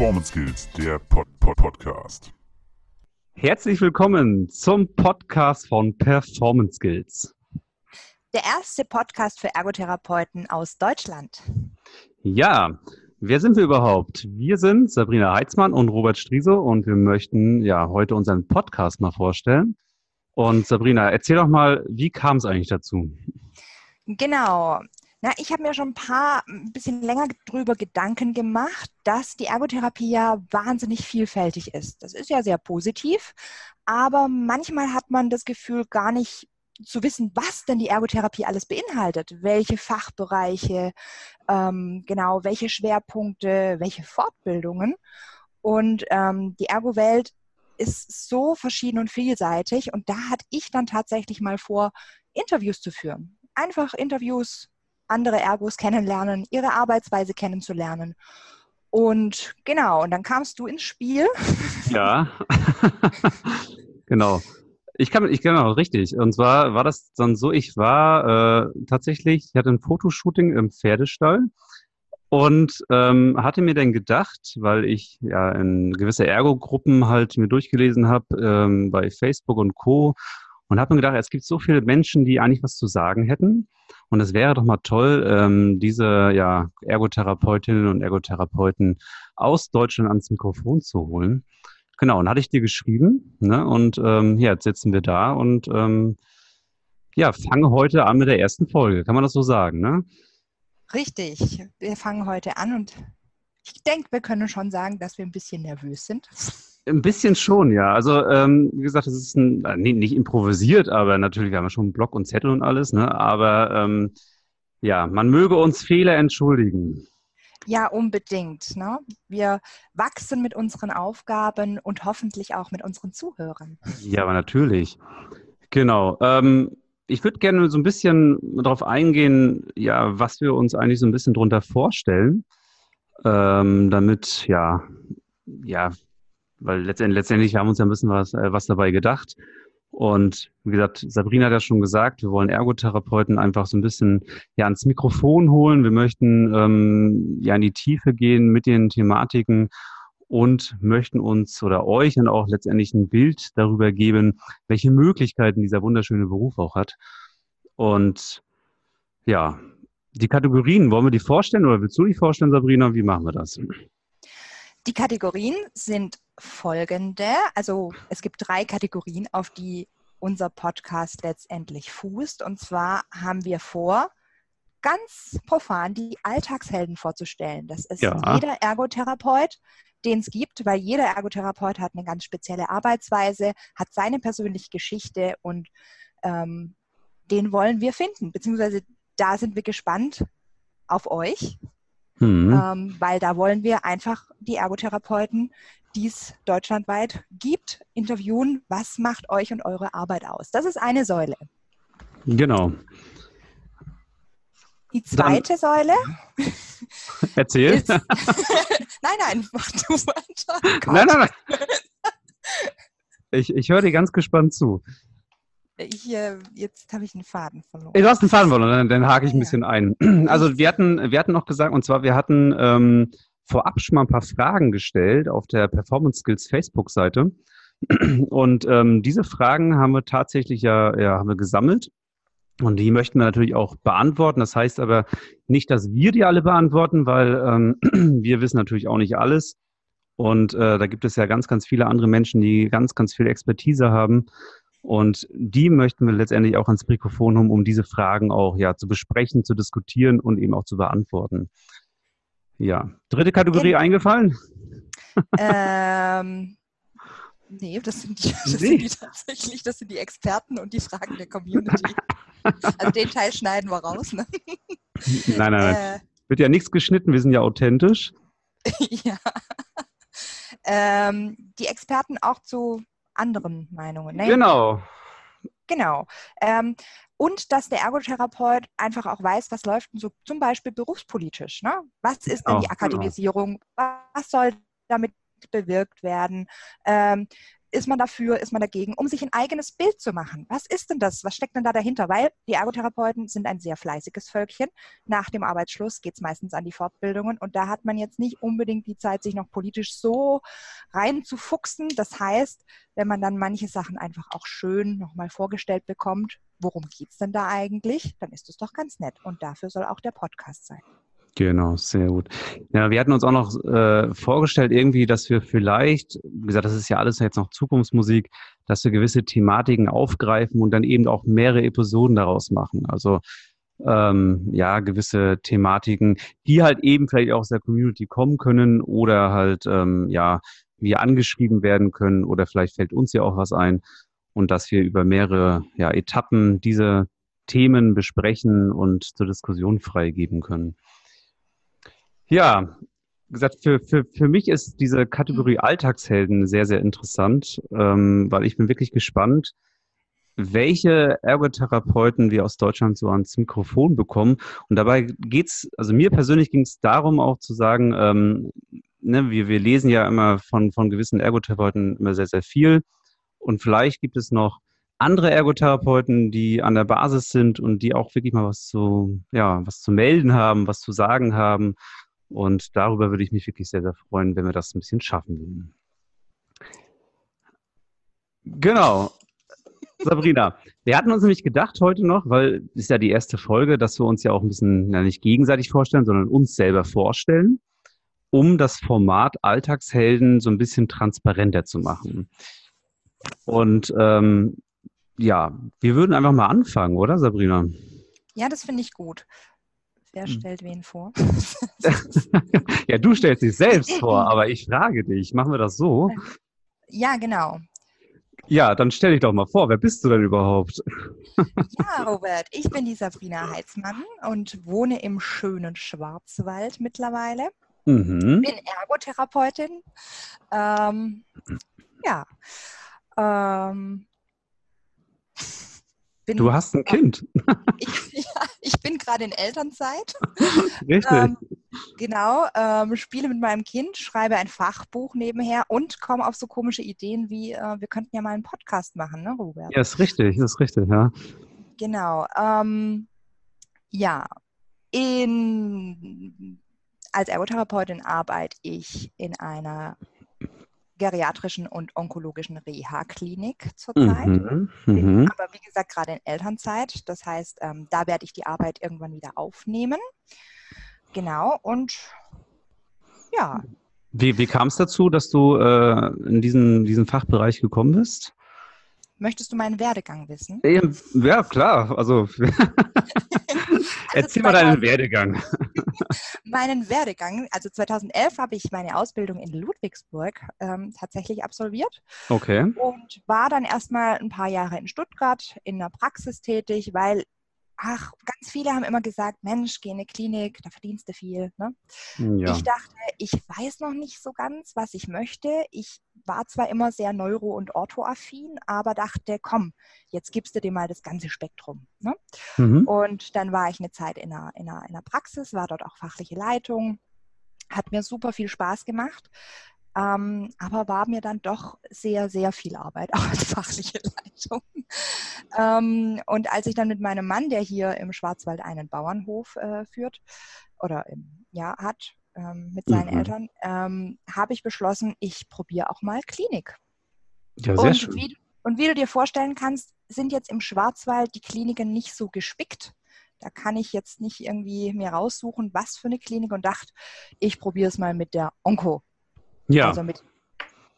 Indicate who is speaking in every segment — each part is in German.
Speaker 1: Performance Skills, der Pod -Pod Podcast.
Speaker 2: Herzlich willkommen zum Podcast von Performance Skills.
Speaker 3: Der erste Podcast für Ergotherapeuten aus Deutschland.
Speaker 2: Ja, wer sind wir überhaupt? Wir sind Sabrina Heitzmann und Robert Striese und wir möchten ja heute unseren Podcast mal vorstellen. Und Sabrina, erzähl doch mal, wie kam es eigentlich dazu?
Speaker 3: Genau. Na, ich habe mir schon ein paar, ein bisschen länger drüber Gedanken gemacht, dass die Ergotherapie ja wahnsinnig vielfältig ist. Das ist ja sehr positiv, aber manchmal hat man das Gefühl, gar nicht zu wissen, was denn die Ergotherapie alles beinhaltet, welche Fachbereiche, ähm, genau, welche Schwerpunkte, welche Fortbildungen. Und ähm, die Ergo-Welt ist so verschieden und vielseitig. Und da hatte ich dann tatsächlich mal vor, Interviews zu führen. Einfach Interviews andere Ergos kennenlernen, ihre Arbeitsweise kennenzulernen. Und genau, und dann kamst du ins Spiel.
Speaker 2: Ja, genau. Ich kann, ich genau, richtig. Und zwar war das dann so, ich war äh, tatsächlich, ich hatte ein Fotoshooting im Pferdestall und ähm, hatte mir dann gedacht, weil ich ja in gewisse Ergo-Gruppen halt mir durchgelesen habe ähm, bei Facebook und Co. und habe mir gedacht, es gibt so viele Menschen, die eigentlich was zu sagen hätten. Und es wäre doch mal toll, ähm, diese ja, Ergotherapeutinnen und Ergotherapeuten aus Deutschland ans Mikrofon zu holen. Genau, und hatte ich dir geschrieben. Ne? Und ähm, ja, jetzt sitzen wir da und ähm, ja, fange heute an mit der ersten Folge. Kann man das so sagen, ne?
Speaker 3: Richtig. Wir fangen heute an und ich denke, wir können schon sagen, dass wir ein bisschen nervös sind.
Speaker 2: Ein bisschen schon, ja. Also, ähm, wie gesagt, es ist ein, äh, nee, nicht improvisiert, aber natürlich, wir haben schon einen Block und Zettel und alles, ne? Aber ähm, ja, man möge uns Fehler entschuldigen.
Speaker 3: Ja, unbedingt. Ne? Wir wachsen mit unseren Aufgaben und hoffentlich auch mit unseren Zuhörern.
Speaker 2: Ja, aber natürlich. Genau. Ähm, ich würde gerne so ein bisschen darauf eingehen, ja, was wir uns eigentlich so ein bisschen drunter vorstellen, ähm, damit, ja, ja, weil letztendlich, letztendlich haben wir uns ja ein bisschen was, äh, was dabei gedacht. Und wie gesagt, Sabrina hat ja schon gesagt, wir wollen Ergotherapeuten einfach so ein bisschen ja ans Mikrofon holen. Wir möchten ähm, ja in die Tiefe gehen mit den Thematiken und möchten uns oder euch dann auch letztendlich ein Bild darüber geben, welche Möglichkeiten dieser wunderschöne Beruf auch hat. Und ja, die Kategorien, wollen wir die vorstellen oder willst du die vorstellen, Sabrina? Wie machen wir das?
Speaker 3: Die Kategorien sind folgende. Also es gibt drei Kategorien, auf die unser Podcast letztendlich fußt. Und zwar haben wir vor, ganz profan die Alltagshelden vorzustellen. Das ist ja. jeder Ergotherapeut, den es gibt, weil jeder Ergotherapeut hat eine ganz spezielle Arbeitsweise, hat seine persönliche Geschichte und ähm, den wollen wir finden, beziehungsweise da sind wir gespannt auf euch, mhm. ähm, weil da wollen wir einfach die Ergotherapeuten, die es deutschlandweit gibt, interviewen, was macht euch und eure Arbeit aus. Das ist eine Säule.
Speaker 2: Genau.
Speaker 3: Die zweite Dann, Säule.
Speaker 2: Erzähl. Ist,
Speaker 3: nein, nein, mach du weiter.
Speaker 2: Nein, nein, nein. Ich, ich höre dir ganz gespannt zu.
Speaker 3: Ich, äh, jetzt habe ich einen Faden verloren.
Speaker 2: Du hast einen Faden verloren, dann, dann hake ich ein bisschen ein. Also wir hatten, wir hatten noch gesagt, und zwar wir hatten ähm, vorab schon mal ein paar Fragen gestellt auf der Performance Skills Facebook-Seite. Und ähm, diese Fragen haben wir tatsächlich ja, ja haben wir gesammelt. Und die möchten wir natürlich auch beantworten. Das heißt aber nicht, dass wir die alle beantworten, weil ähm, wir wissen natürlich auch nicht alles. Und äh, da gibt es ja ganz, ganz viele andere Menschen, die ganz, ganz viel Expertise haben. Und die möchten wir letztendlich auch ans Mikrofon haben, um diese Fragen auch ja zu besprechen, zu diskutieren und eben auch zu beantworten. Ja. Dritte Kategorie Gen eingefallen?
Speaker 3: Ähm, nee, das sind, die, das nee. sind die tatsächlich, das sind die Experten und die Fragen der Community. also den Teil schneiden wir raus. Ne?
Speaker 2: Nein, nein, nein. Äh, Wird ja nichts geschnitten, wir sind ja authentisch.
Speaker 3: ja. Ähm, die Experten auch zu anderen Meinungen.
Speaker 2: Ne? Genau.
Speaker 3: Genau. Ähm, und dass der Ergotherapeut einfach auch weiß, was läuft so zum Beispiel berufspolitisch. Ne? Was ist denn die genau. Akademisierung? Was soll damit bewirkt werden? Ähm, ist man dafür, ist man dagegen, um sich ein eigenes Bild zu machen. Was ist denn das? Was steckt denn da dahinter? Weil die Ergotherapeuten sind ein sehr fleißiges Völkchen. Nach dem Arbeitsschluss geht es meistens an die Fortbildungen und da hat man jetzt nicht unbedingt die Zeit, sich noch politisch so reinzufuchsen. Das heißt, wenn man dann manche Sachen einfach auch schön nochmal vorgestellt bekommt, worum geht es denn da eigentlich, dann ist es doch ganz nett. Und dafür soll auch der Podcast sein.
Speaker 2: Genau, sehr gut. Ja, wir hatten uns auch noch äh, vorgestellt, irgendwie, dass wir vielleicht, wie gesagt, das ist ja alles jetzt noch Zukunftsmusik, dass wir gewisse Thematiken aufgreifen und dann eben auch mehrere Episoden daraus machen. Also ähm, ja, gewisse Thematiken, die halt eben vielleicht auch aus der Community kommen können oder halt ähm, ja, wir angeschrieben werden können oder vielleicht fällt uns ja auch was ein und dass wir über mehrere ja, Etappen diese Themen besprechen und zur Diskussion freigeben können. Ja, gesagt, für, für, für mich ist diese Kategorie mhm. Alltagshelden sehr, sehr interessant, ähm, weil ich bin wirklich gespannt, welche Ergotherapeuten wir aus Deutschland so ans Mikrofon bekommen. Und dabei geht's, also mir persönlich ging es darum auch zu sagen, ähm, ne, wir, wir lesen ja immer von, von gewissen Ergotherapeuten immer sehr, sehr viel. Und vielleicht gibt es noch andere Ergotherapeuten, die an der Basis sind und die auch wirklich mal was zu, ja, was zu melden haben, was zu sagen haben und darüber würde ich mich wirklich sehr, sehr freuen, wenn wir das ein bisschen schaffen würden. Genau. Sabrina, wir hatten uns nämlich gedacht heute noch, weil es ist ja die erste Folge, dass wir uns ja auch ein bisschen ja nicht gegenseitig vorstellen, sondern uns selber vorstellen, um das Format Alltagshelden so ein bisschen transparenter zu machen. Und ähm, ja, wir würden einfach mal anfangen, oder Sabrina?
Speaker 3: Ja, das finde ich gut. Wer hm. stellt wen vor?
Speaker 2: ja, du stellst dich selbst vor, aber ich frage dich, machen wir das so?
Speaker 3: Ja, genau.
Speaker 2: Ja, dann stell dich doch mal vor, wer bist du denn überhaupt?
Speaker 3: ja, Robert, ich bin die Sabrina Heitzmann und wohne im schönen Schwarzwald mittlerweile. Mhm. Bin Ergotherapeutin. Ähm, ja. Ähm,
Speaker 2: bin, du hast ein Kind.
Speaker 3: Ich, ja, ich bin gerade in Elternzeit.
Speaker 2: Richtig. Ähm,
Speaker 3: genau, ähm, spiele mit meinem Kind, schreibe ein Fachbuch nebenher und komme auf so komische Ideen wie, äh, wir könnten ja mal einen Podcast machen, ne, Robert?
Speaker 2: Ja, ist richtig, ist richtig, ja.
Speaker 3: Genau. Ähm, ja, in, als Ergotherapeutin arbeite ich in einer geriatrischen und onkologischen Reha-Klinik zurzeit. Mhm, Bin mhm. aber wie gesagt gerade in Elternzeit. Das heißt, ähm, da werde ich die Arbeit irgendwann wieder aufnehmen. Genau, und ja.
Speaker 2: Wie, wie kam es dazu, dass du äh, in diesen, diesen Fachbereich gekommen bist?
Speaker 3: Möchtest du meinen Werdegang wissen?
Speaker 2: Ja, klar. Also, erzähl mal deinen Werdegang.
Speaker 3: meinen Werdegang. Also 2011 habe ich meine Ausbildung in Ludwigsburg ähm, tatsächlich absolviert.
Speaker 2: Okay.
Speaker 3: Und war dann erstmal ein paar Jahre in Stuttgart in der Praxis tätig, weil ach, ganz viele haben immer gesagt, Mensch, geh in eine Klinik, da verdienst du viel. Ne? Ja. Ich dachte, ich weiß noch nicht so ganz, was ich möchte. Ich war zwar immer sehr neuro- und orthoaffin, aber dachte, komm, jetzt gibst du dir mal das ganze Spektrum. Ne? Mhm. Und dann war ich eine Zeit in einer, in, einer, in einer Praxis, war dort auch fachliche Leitung, hat mir super viel Spaß gemacht. Ähm, aber war mir dann doch sehr, sehr viel Arbeit, auch als fachliche Leitung. Ähm, und als ich dann mit meinem Mann, der hier im Schwarzwald einen Bauernhof äh, führt oder im, ja, hat, ähm, mit seinen mhm. Eltern, ähm, habe ich beschlossen, ich probiere auch mal Klinik.
Speaker 2: Ja, sehr und schön.
Speaker 3: Wie, und wie du dir vorstellen kannst, sind jetzt im Schwarzwald die Kliniken nicht so gespickt. Da kann ich jetzt nicht irgendwie mir raussuchen, was für eine Klinik und dachte, ich probiere es mal mit der Onko.
Speaker 2: Ja.
Speaker 3: Also mit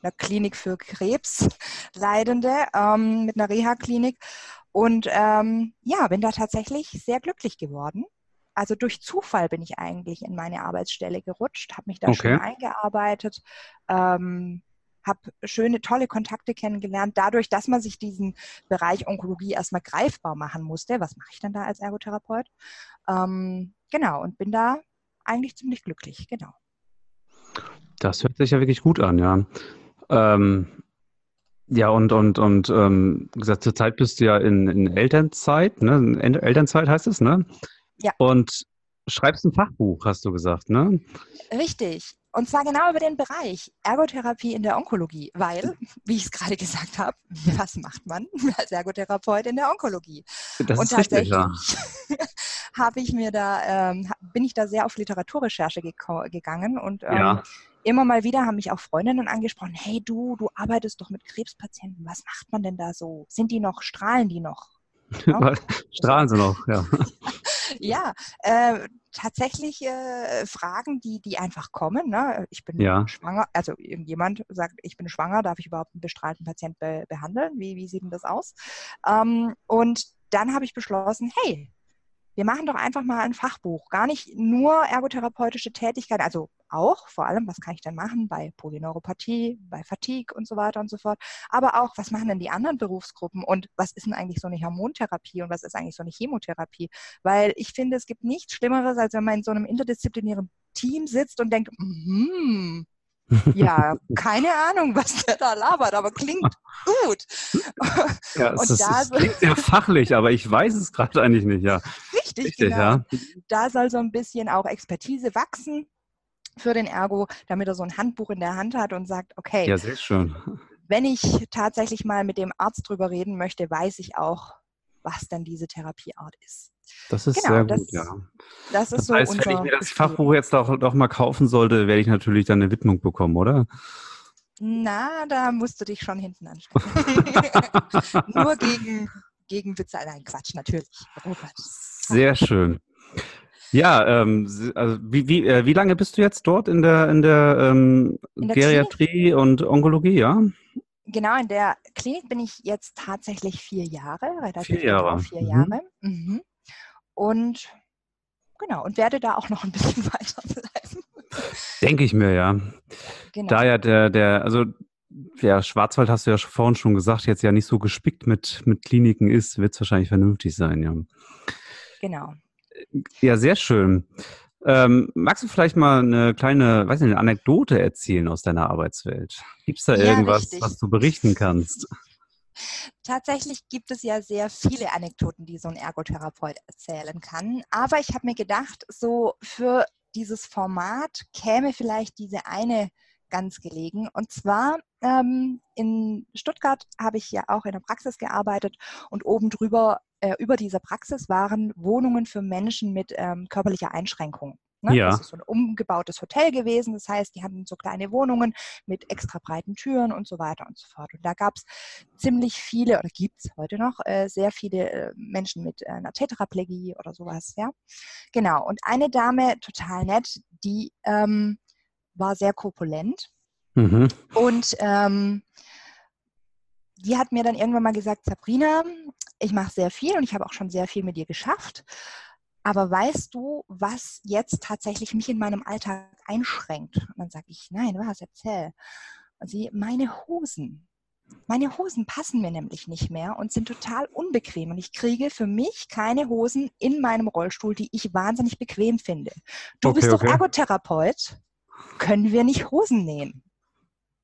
Speaker 3: einer Klinik für Krebsleidende, ähm, mit einer Reha-Klinik. Und ähm, ja, bin da tatsächlich sehr glücklich geworden. Also durch Zufall bin ich eigentlich in meine Arbeitsstelle gerutscht, habe mich da okay. schön eingearbeitet, ähm, habe schöne, tolle Kontakte kennengelernt, dadurch, dass man sich diesen Bereich Onkologie erstmal greifbar machen musste. Was mache ich dann da als Ergotherapeut? Ähm, genau, und bin da eigentlich ziemlich glücklich, genau.
Speaker 2: Das hört sich ja wirklich gut an, ja. Ähm, ja, und, und, und ähm, gesagt, zurzeit bist du ja in, in Elternzeit, ne? In Elternzeit heißt es, ne?
Speaker 3: Ja.
Speaker 2: Und schreibst ein Fachbuch, hast du gesagt, ne?
Speaker 3: Richtig. Und zwar genau über den Bereich Ergotherapie in der Onkologie, weil, wie ich es gerade gesagt habe, was macht man als Ergotherapeut in der Onkologie?
Speaker 2: Das
Speaker 3: Und
Speaker 2: ist richtig, ja.
Speaker 3: habe ich mir da, ähm, bin ich da sehr auf Literaturrecherche geko- gegangen und ähm,
Speaker 2: Ja.
Speaker 3: Immer mal wieder haben mich auch Freundinnen angesprochen, hey du, du arbeitest doch mit Krebspatienten, was macht man denn da so? Sind die noch, strahlen die noch? Ja.
Speaker 2: Strahlen sie noch, ja.
Speaker 3: Ja, äh, tatsächlich äh, Fragen, die, die einfach kommen. Ne? Ich bin
Speaker 2: Ja.
Speaker 3: schwanger, also irgendjemand sagt, ich bin schwanger, darf ich überhaupt einen bestrahlten Patient be behandeln? Wie, wie sieht denn das aus? Ähm, und dann habe ich beschlossen, hey, wir machen doch einfach mal ein Fachbuch. Gar nicht nur ergotherapeutische Tätigkeit, also auch vor allem, was kann ich denn machen bei Polyneuropathie, bei Fatigue und so weiter und so fort. Aber auch, was machen denn die anderen Berufsgruppen und was ist denn eigentlich so eine Hormontherapie und was ist eigentlich so eine Chemotherapie? Weil ich finde, es gibt nichts Schlimmeres, als wenn man in so einem interdisziplinären Team sitzt und denkt, mhm, ja, keine Ahnung, was der da labert, aber klingt gut.
Speaker 2: ja es, ist, es klingt sehr fachlich, aber ich weiß es gerade eigentlich nicht, ja.
Speaker 3: Richtig,
Speaker 2: Richtig,
Speaker 3: genau.
Speaker 2: ja.
Speaker 3: Da soll so ein bisschen auch Expertise wachsen für den Ergo, damit er so ein Handbuch in der Hand hat und sagt, okay,
Speaker 2: Ja, sehr schön.
Speaker 3: wenn ich tatsächlich mal mit dem Arzt drüber reden möchte, weiß ich auch, was denn diese Therapieart ist.
Speaker 2: Das ist
Speaker 3: Genau,
Speaker 2: sehr
Speaker 3: das-
Speaker 2: gut, ja.
Speaker 3: Das ist
Speaker 2: Das
Speaker 3: so
Speaker 2: heißt, wenn ich mir das. Fachbuch jetzt doch, doch mal kaufen sollte, werde ich natürlich dann eine Widmung bekommen, oder?
Speaker 3: Na, da musst du dich schon hinten anstellen. Nur gegen, gegen Bezahlen. Nein, Quatsch, natürlich. Robert.
Speaker 2: Sehr schön. Ja, ähm, also wie, wie, äh, wie lange bist du jetzt dort in der, in der, ähm,
Speaker 3: In der
Speaker 2: Geriatrie und Onkologie, ja?
Speaker 3: Genau, in der Klinik bin ich jetzt tatsächlich vier Jahre, relativ
Speaker 2: Vier Jahre,
Speaker 3: vier
Speaker 2: mhm.
Speaker 3: Jahre. Mhm. Und genau, und werde da auch noch ein bisschen weiterbleiben.
Speaker 2: Denke ich mir, ja.
Speaker 3: Genau.
Speaker 2: Da ja der, der, also ja, Schwarzwald hast du ja vorhin schon gesagt, jetzt ja nicht so gespickt mit, mit Kliniken ist, wird es wahrscheinlich vernünftig sein, ja.
Speaker 3: genau.
Speaker 2: Ja, sehr schön. Ähm, magst du vielleicht mal eine kleine, weiß nicht, eine Anekdote erzählen aus deiner Arbeitswelt? Gibt es da
Speaker 3: Ja,
Speaker 2: irgendwas,
Speaker 3: richtig.
Speaker 2: was du berichten kannst?
Speaker 3: Tatsächlich gibt es ja sehr viele Anekdoten, die so ein Ergotherapeut erzählen kann. Aber ich habe mir gedacht, so für dieses Format käme vielleicht diese eine ganz gelegen. Und zwar ähm, in Stuttgart habe ich ja auch in der Praxis gearbeitet und oben drüber, äh, über dieser Praxis waren Wohnungen für Menschen mit ähm, körperlicher Einschränkung. Ne?
Speaker 2: Ja.
Speaker 3: Das ist so ein umgebautes Hotel gewesen. Das heißt, die hatten so kleine Wohnungen mit extra breiten Türen und so weiter und so fort. Und da gab es ziemlich viele, oder gibt es heute noch, äh, sehr viele äh, Menschen mit äh, einer Tetraplegie oder sowas, ja. Genau. Und eine Dame, total nett, die ähm, war sehr korpulent
Speaker 2: Mhm.
Speaker 3: und ähm, die hat mir dann irgendwann mal gesagt, Sabrina, ich mache sehr viel und ich habe auch schon sehr viel mit dir geschafft. Aber weißt du, was jetzt tatsächlich mich in meinem Alltag einschränkt? Und dann sage ich, nein, was, erzähl. Und sie, meine Hosen. Meine Hosen passen mir nämlich nicht mehr und sind total unbequem. Und ich kriege für mich keine Hosen in meinem Rollstuhl, die ich wahnsinnig bequem finde. Du
Speaker 2: Okay,
Speaker 3: bist doch
Speaker 2: okay.
Speaker 3: Ergotherapeut. Können wir nicht Hosen nähen?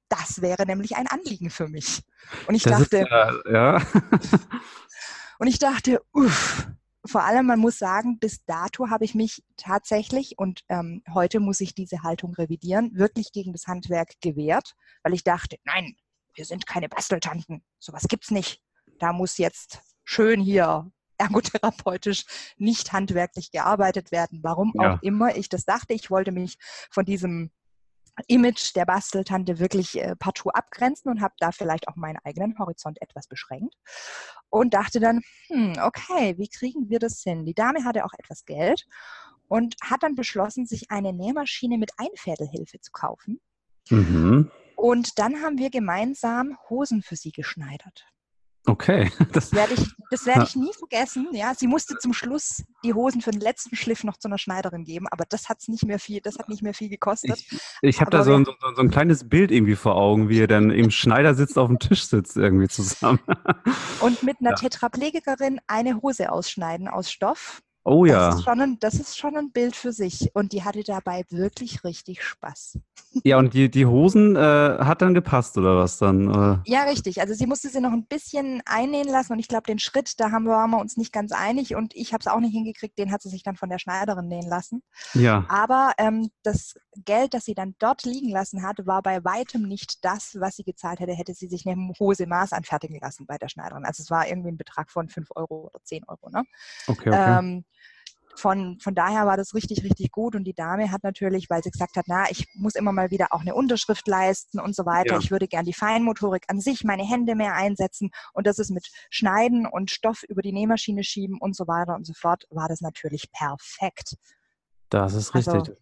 Speaker 3: Das wäre nämlich ein Anliegen für mich. Und ich
Speaker 2: Das ist,
Speaker 3: dachte,
Speaker 2: äh, ja.
Speaker 3: und ich dachte, uff, vor allem, man muss sagen, bis dato habe ich mich tatsächlich, und ähm, heute muss ich diese Haltung revidieren, wirklich gegen das Handwerk gewehrt, weil ich dachte, nein, wir sind keine Basteltanten, sowas gibt's nicht. Da muss jetzt schön hier ergotherapeutisch nicht handwerklich gearbeitet werden. Warum
Speaker 2: Ja.
Speaker 3: auch immer ich das dachte, ich wollte mich von diesem Image der Basteltante wirklich äh, partout abgrenzen und habe da vielleicht auch meinen eigenen Horizont etwas beschränkt und dachte dann, hm, okay, wie kriegen wir das hin? Die Dame hatte auch etwas Geld und hat dann beschlossen, sich eine Nähmaschine mit Einfädelhilfe zu kaufen.
Speaker 2: Mhm.
Speaker 3: Und dann haben wir gemeinsam Hosen für sie geschneidert.
Speaker 2: Okay. Das,
Speaker 3: werde ich, das werde ich nie vergessen. Ja, sie musste zum Schluss die Hosen für den letzten Schliff noch zu einer Schneiderin geben, aber das hat's nicht mehr viel, das hat nicht mehr viel gekostet.
Speaker 2: ich ich habe da so ein, so, so ein kleines Bild irgendwie vor Augen, wie er dann im Schneider sitzt, auf dem Tisch sitzt irgendwie zusammen.
Speaker 3: Und mit einer
Speaker 2: Ja.
Speaker 3: Tetraplegikerin eine Hose ausschneiden aus Stoff.
Speaker 2: Oh
Speaker 3: Das,
Speaker 2: ja.
Speaker 3: ist schon ein, das ist schon ein Bild für sich. Und die hatte dabei wirklich richtig Spaß.
Speaker 2: Ja, und die, die Hosen äh, hat dann gepasst oder was dann? Äh,
Speaker 3: Ja, richtig. Also sie musste sie noch ein bisschen einnähen lassen und ich glaube, den Schritt, da haben wir, waren wir uns nicht ganz einig und ich habe es auch nicht hingekriegt, den hat sie sich dann von der Schneiderin nähen lassen.
Speaker 2: ja.
Speaker 3: Aber ähm, das Geld, das sie dann dort liegen lassen hat, war bei weitem nicht das, was sie gezahlt hätte, hätte sie sich eine Hose Maß anfertigen lassen bei der Schneiderin. Also es war irgendwie ein Betrag von 5 Euro oder 10 Euro. Ne?
Speaker 2: Okay, okay. Ähm,
Speaker 3: von, von daher war das richtig, richtig gut. Und die Dame hat natürlich, weil sie gesagt hat, na, ich muss immer mal wieder auch eine Unterschrift leisten und so weiter. Ja. Ich würde gern die Feinmotorik an sich, meine Hände mehr einsetzen. Und das ist mit Schneiden und Stoff über die Nähmaschine schieben und so weiter und so fort, war das natürlich perfekt.
Speaker 2: Das ist richtig. Also,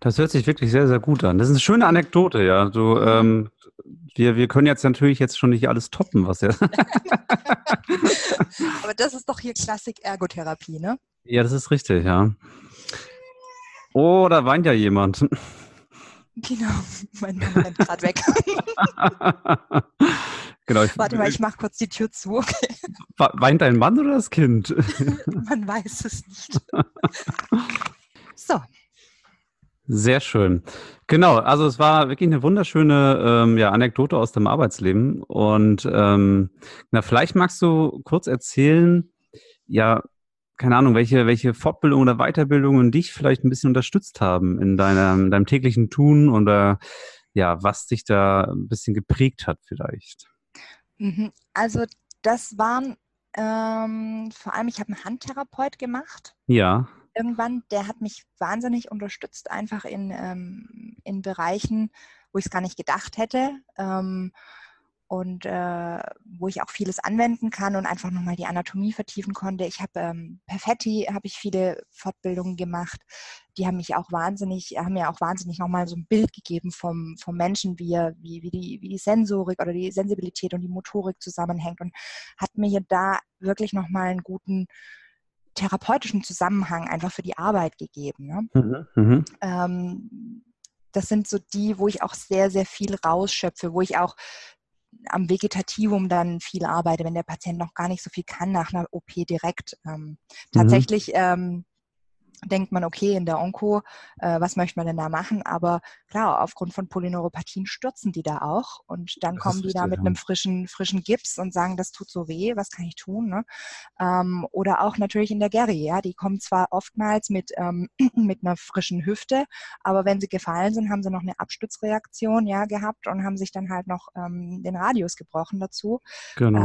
Speaker 2: das hört sich wirklich sehr, sehr gut an. Das ist eine schöne Anekdote, ja. Du, ähm, wir, wir können jetzt natürlich jetzt schon nicht alles toppen, was ja.
Speaker 3: Aber das ist doch hier Klassik-Ergotherapie, ne?
Speaker 2: Ja, das ist richtig, ja. Oh, da weint ja jemand.
Speaker 3: Genau, mein Mann rennt gerade weg.
Speaker 2: genau,
Speaker 3: ich, Warte mal, ich mache kurz die Tür zu. Okay.
Speaker 2: Weint dein Mann oder das Kind?
Speaker 3: Man weiß es nicht. So.
Speaker 2: Sehr schön. Genau, also es war wirklich eine wunderschöne ähm, ja, Anekdote aus dem Arbeitsleben. Und ähm, na, vielleicht magst du kurz erzählen, ja, keine Ahnung, welche, welche Fortbildungen oder Weiterbildungen dich vielleicht ein bisschen unterstützt haben in deinem, deinem täglichen Tun oder ja, was dich da ein bisschen geprägt hat vielleicht.
Speaker 3: Mhm. Also das waren ähm, vor allem, ich habe einen Handtherapeut gemacht.
Speaker 2: Ja.
Speaker 3: Irgendwann, der hat mich wahnsinnig unterstützt, einfach in, ähm, in Bereichen, wo ich es gar nicht gedacht hätte. Ähm, und äh, wo ich auch vieles anwenden kann und einfach nochmal die Anatomie vertiefen konnte. Ich habe ähm, per Fetti habe ich viele Fortbildungen gemacht. Die haben mich auch wahnsinnig, haben mir auch wahnsinnig nochmal so ein Bild gegeben vom, vom Menschen, wie, er, wie, wie, die, wie die Sensorik oder die Sensibilität und die Motorik zusammenhängt und hat mir da wirklich nochmal einen guten therapeutischen Zusammenhang einfach für die Arbeit gegeben. Ne? Mhm, mhm. ähm, das sind so die, wo ich auch sehr, sehr viel rausschöpfe, wo ich auch am Vegetativum dann viel arbeite, wenn der Patient noch gar nicht so viel kann nach einer OP direkt. Ähm, mhm. tatsächlich ähm, denkt man, okay, in der Onko, äh, was möchte man denn da machen? Aber klar, aufgrund von Polyneuropathien stürzen die da auch und dann das kommen die da mit ja. einem frischen, frischen Gips und sagen, das tut so weh, was kann ich tun? Ne? Ähm, oder auch natürlich in der Geri, ja, die kommen zwar oftmals mit, ähm, mit einer frischen Hüfte, aber wenn sie gefallen sind, haben sie noch eine Abstützreaktion ja, gehabt und haben sich dann halt noch ähm, den Radius gebrochen dazu. Genau.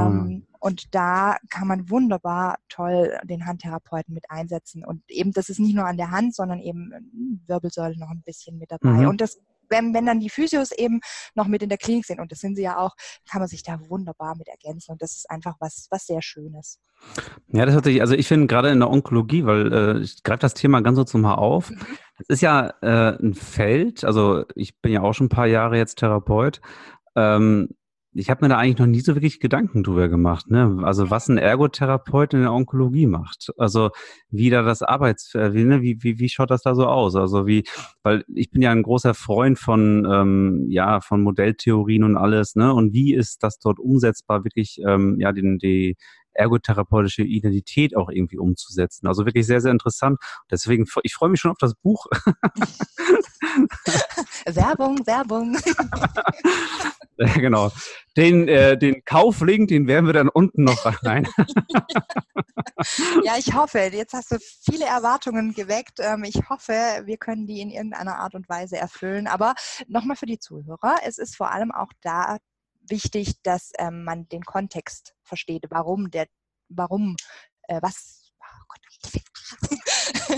Speaker 3: Und da kann man wunderbar toll den Handtherapeuten mit einsetzen. Und eben, das ist nicht nur an der Hand, sondern eben hm, Wirbelsäule noch ein bisschen mit dabei. Mhm. Und das, wenn, wenn dann die Physios eben noch mit in der Klinik sind, und das sind sie ja auch, kann man sich da wunderbar mit ergänzen. Und das ist einfach was, was sehr Schönes.
Speaker 2: Ja, das hört sich, also ich finde gerade in der Onkologie, weil äh, ich greife das Thema ganz kurz mal auf. Mhm. Das ist ja äh, ein Feld, also ich bin ja auch schon ein paar Jahre jetzt Therapeut. Ähm, ich habe mir da eigentlich noch nie so wirklich Gedanken drüber gemacht, ne? Also was ein Ergotherapeut in der Onkologie macht. Also wie da das Arbeits, äh, wie, ne? wie, wie, wie schaut das da so aus? Also wie, weil ich bin ja ein großer Freund von, ähm, ja, von Modelltheorien und alles, ne? Und wie ist das dort umsetzbar, wirklich, ähm, ja, den, die ergotherapeutische Identität auch irgendwie umzusetzen. Also wirklich sehr, sehr interessant. Deswegen, ich freue mich schon auf das Buch.
Speaker 3: Werbung, Werbung.
Speaker 2: genau. Den, äh, den Kauflink, den werden wir dann unten noch rein.
Speaker 3: ja, ich hoffe, jetzt hast du viele Erwartungen geweckt. Ähm, ich hoffe, wir können die in irgendeiner Art und Weise erfüllen. Aber nochmal für die Zuhörer, es ist vor allem auch da wichtig, dass ähm, man den Kontext versteht, warum der, warum, äh, was, oh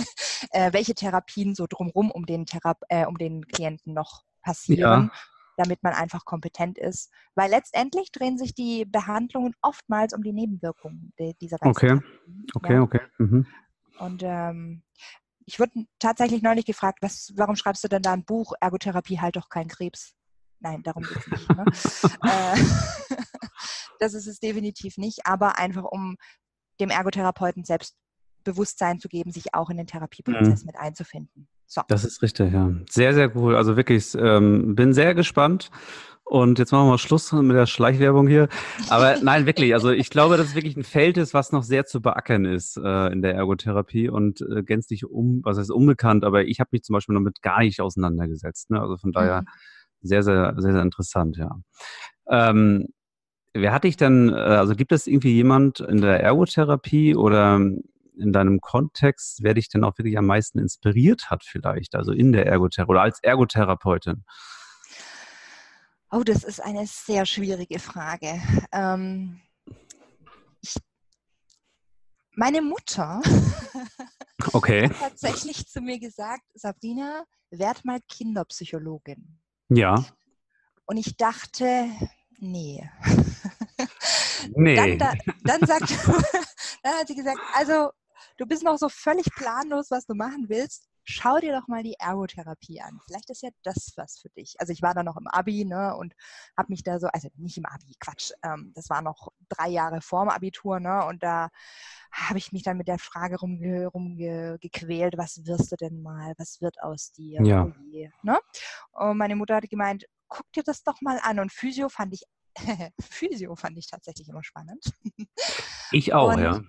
Speaker 3: äh, welche Therapien so drumherum um den, Thera äh, um den Klienten noch passieren. Ja damit man einfach kompetent ist. Weil letztendlich drehen sich die Behandlungen oftmals um die Nebenwirkungen dieser ganzen
Speaker 2: Okay, okay, ja. okay. Mhm.
Speaker 3: Und ähm, ich wurde tatsächlich neulich gefragt, was, warum schreibst du denn da ein Buch, Ergotherapie halt doch kein Krebs? Nein, darum geht es nicht. Ne? Äh, das ist es definitiv nicht, aber einfach um dem Ergotherapeuten selbst Bewusstsein zu geben, sich auch in den Therapieprozess mhm. mit einzufinden.
Speaker 2: So. Das ist richtig, ja. Sehr, sehr cool. Also wirklich, ähm, bin sehr gespannt. Und jetzt machen wir mal Schluss mit der Schleichwerbung hier. Aber nein, wirklich. Also ich glaube, dass es wirklich ein Feld ist, was noch sehr zu beackern ist äh, in der Ergotherapie und äh, gänzlich um, was heißt unbekannt. Aber ich habe mich zum Beispiel damit gar nicht auseinandergesetzt. Ne? Also von daher mhm. sehr, sehr, sehr, sehr interessant, ja. Ähm, wer hatte ich denn, äh, also gibt es irgendwie jemand in der Ergotherapie oder in deinem Kontext, wer dich denn auch wirklich am meisten inspiriert hat vielleicht, also in der Ergotherapie oder als Ergotherapeutin?
Speaker 3: Oh, das ist eine sehr schwierige Frage. Ähm, ich, meine Mutter
Speaker 2: okay.
Speaker 3: hat tatsächlich zu mir gesagt, Sabrina, werd mal Kinderpsychologin.
Speaker 2: Ja.
Speaker 3: Und ich dachte, nee.
Speaker 2: Nee.
Speaker 3: Dann, da, dann, sagt, dann hat sie gesagt, also du bist noch so völlig planlos, was du machen willst. Schau dir doch mal die Ergotherapie an. Vielleicht ist ja das was für dich. Also ich war da noch im Abi ne, und habe mich da so, also nicht im Abi, Quatsch, ähm, das war noch drei Jahre vorm Abitur ne, und da habe ich mich dann mit der Frage rumge, rumgequält, was wirst du denn mal, was wird aus dir?
Speaker 2: Ja.
Speaker 3: Oh je, ne? Und meine Mutter hat gemeint, guck dir das doch mal an. Und Physio fand ich Physio fand ich tatsächlich immer spannend.
Speaker 2: Ich auch,
Speaker 3: und,
Speaker 2: ja.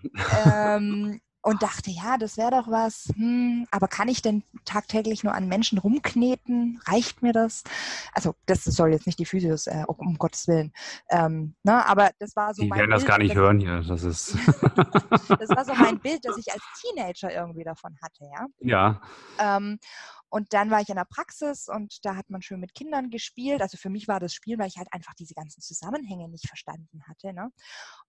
Speaker 3: Ähm, und dachte, ja, das wäre doch was. Hm, aber kann ich denn tagtäglich nur an Menschen rumkneten? Reicht mir das? Also, das soll jetzt nicht die Physios, äh, um Gottes Willen. Ähm, ne, aber das war so
Speaker 2: Die
Speaker 3: mein
Speaker 2: werden das gar nicht hören hier. Das ist.
Speaker 3: das war so mein Bild, das ich als Teenager irgendwie davon hatte, ja.
Speaker 2: ja.
Speaker 3: Ähm, und dann war ich in der Praxis und da hat man schön mit Kindern gespielt. Also für mich war das Spiel, weil ich halt einfach diese ganzen Zusammenhänge nicht verstanden hatte. Ne?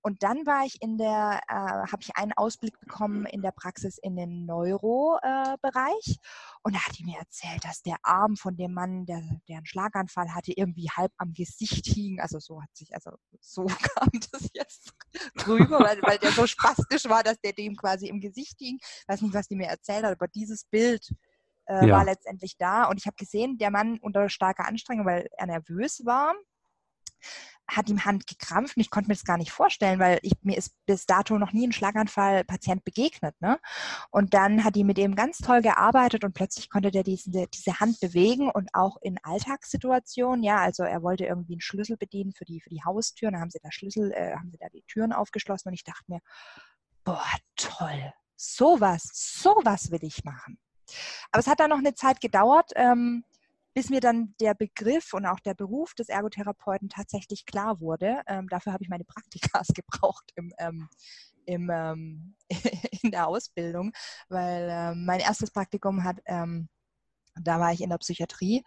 Speaker 3: Und dann war ich in der, äh, habe ich einen Ausblick bekommen in der Praxis in den Neuro-Bereich. Äh, und da hat die mir erzählt, dass der Arm von dem Mann, der, der einen Schlaganfall hatte, irgendwie halb am Gesicht hing. Also so hat sich, also so kam das jetzt drüber, weil, weil der so spastisch war, dass der dem quasi im Gesicht hing. Ich weiß nicht, was die mir erzählt hat, aber dieses Bild äh,
Speaker 2: Ja.
Speaker 3: war letztendlich da. Und ich habe gesehen, der Mann unter starker Anstrengung, weil er nervös war, hat ihm Hand gekrampft und ich konnte mir das gar nicht vorstellen, weil ich, mir ist bis dato noch nie ein Schlaganfall-Patient begegnet. Ne? Und dann hat die mit ihm ganz toll gearbeitet und plötzlich konnte der diese, diese Hand bewegen und auch in Alltagssituationen, ja, also er wollte irgendwie einen Schlüssel bedienen für die, für die Haustür, dann haben sie da Schlüssel, äh, haben sie da die Türen aufgeschlossen und ich dachte mir, boah, toll, sowas, sowas will ich machen. Aber es hat dann noch eine Zeit gedauert, ähm, bis mir dann der Begriff und auch der Beruf des Ergotherapeuten tatsächlich klar wurde. Ähm, dafür habe ich meine Praktikas gebraucht im, ähm, im, ähm, in der Ausbildung, weil ähm, mein erstes Praktikum hat, ähm, da war ich in der Psychiatrie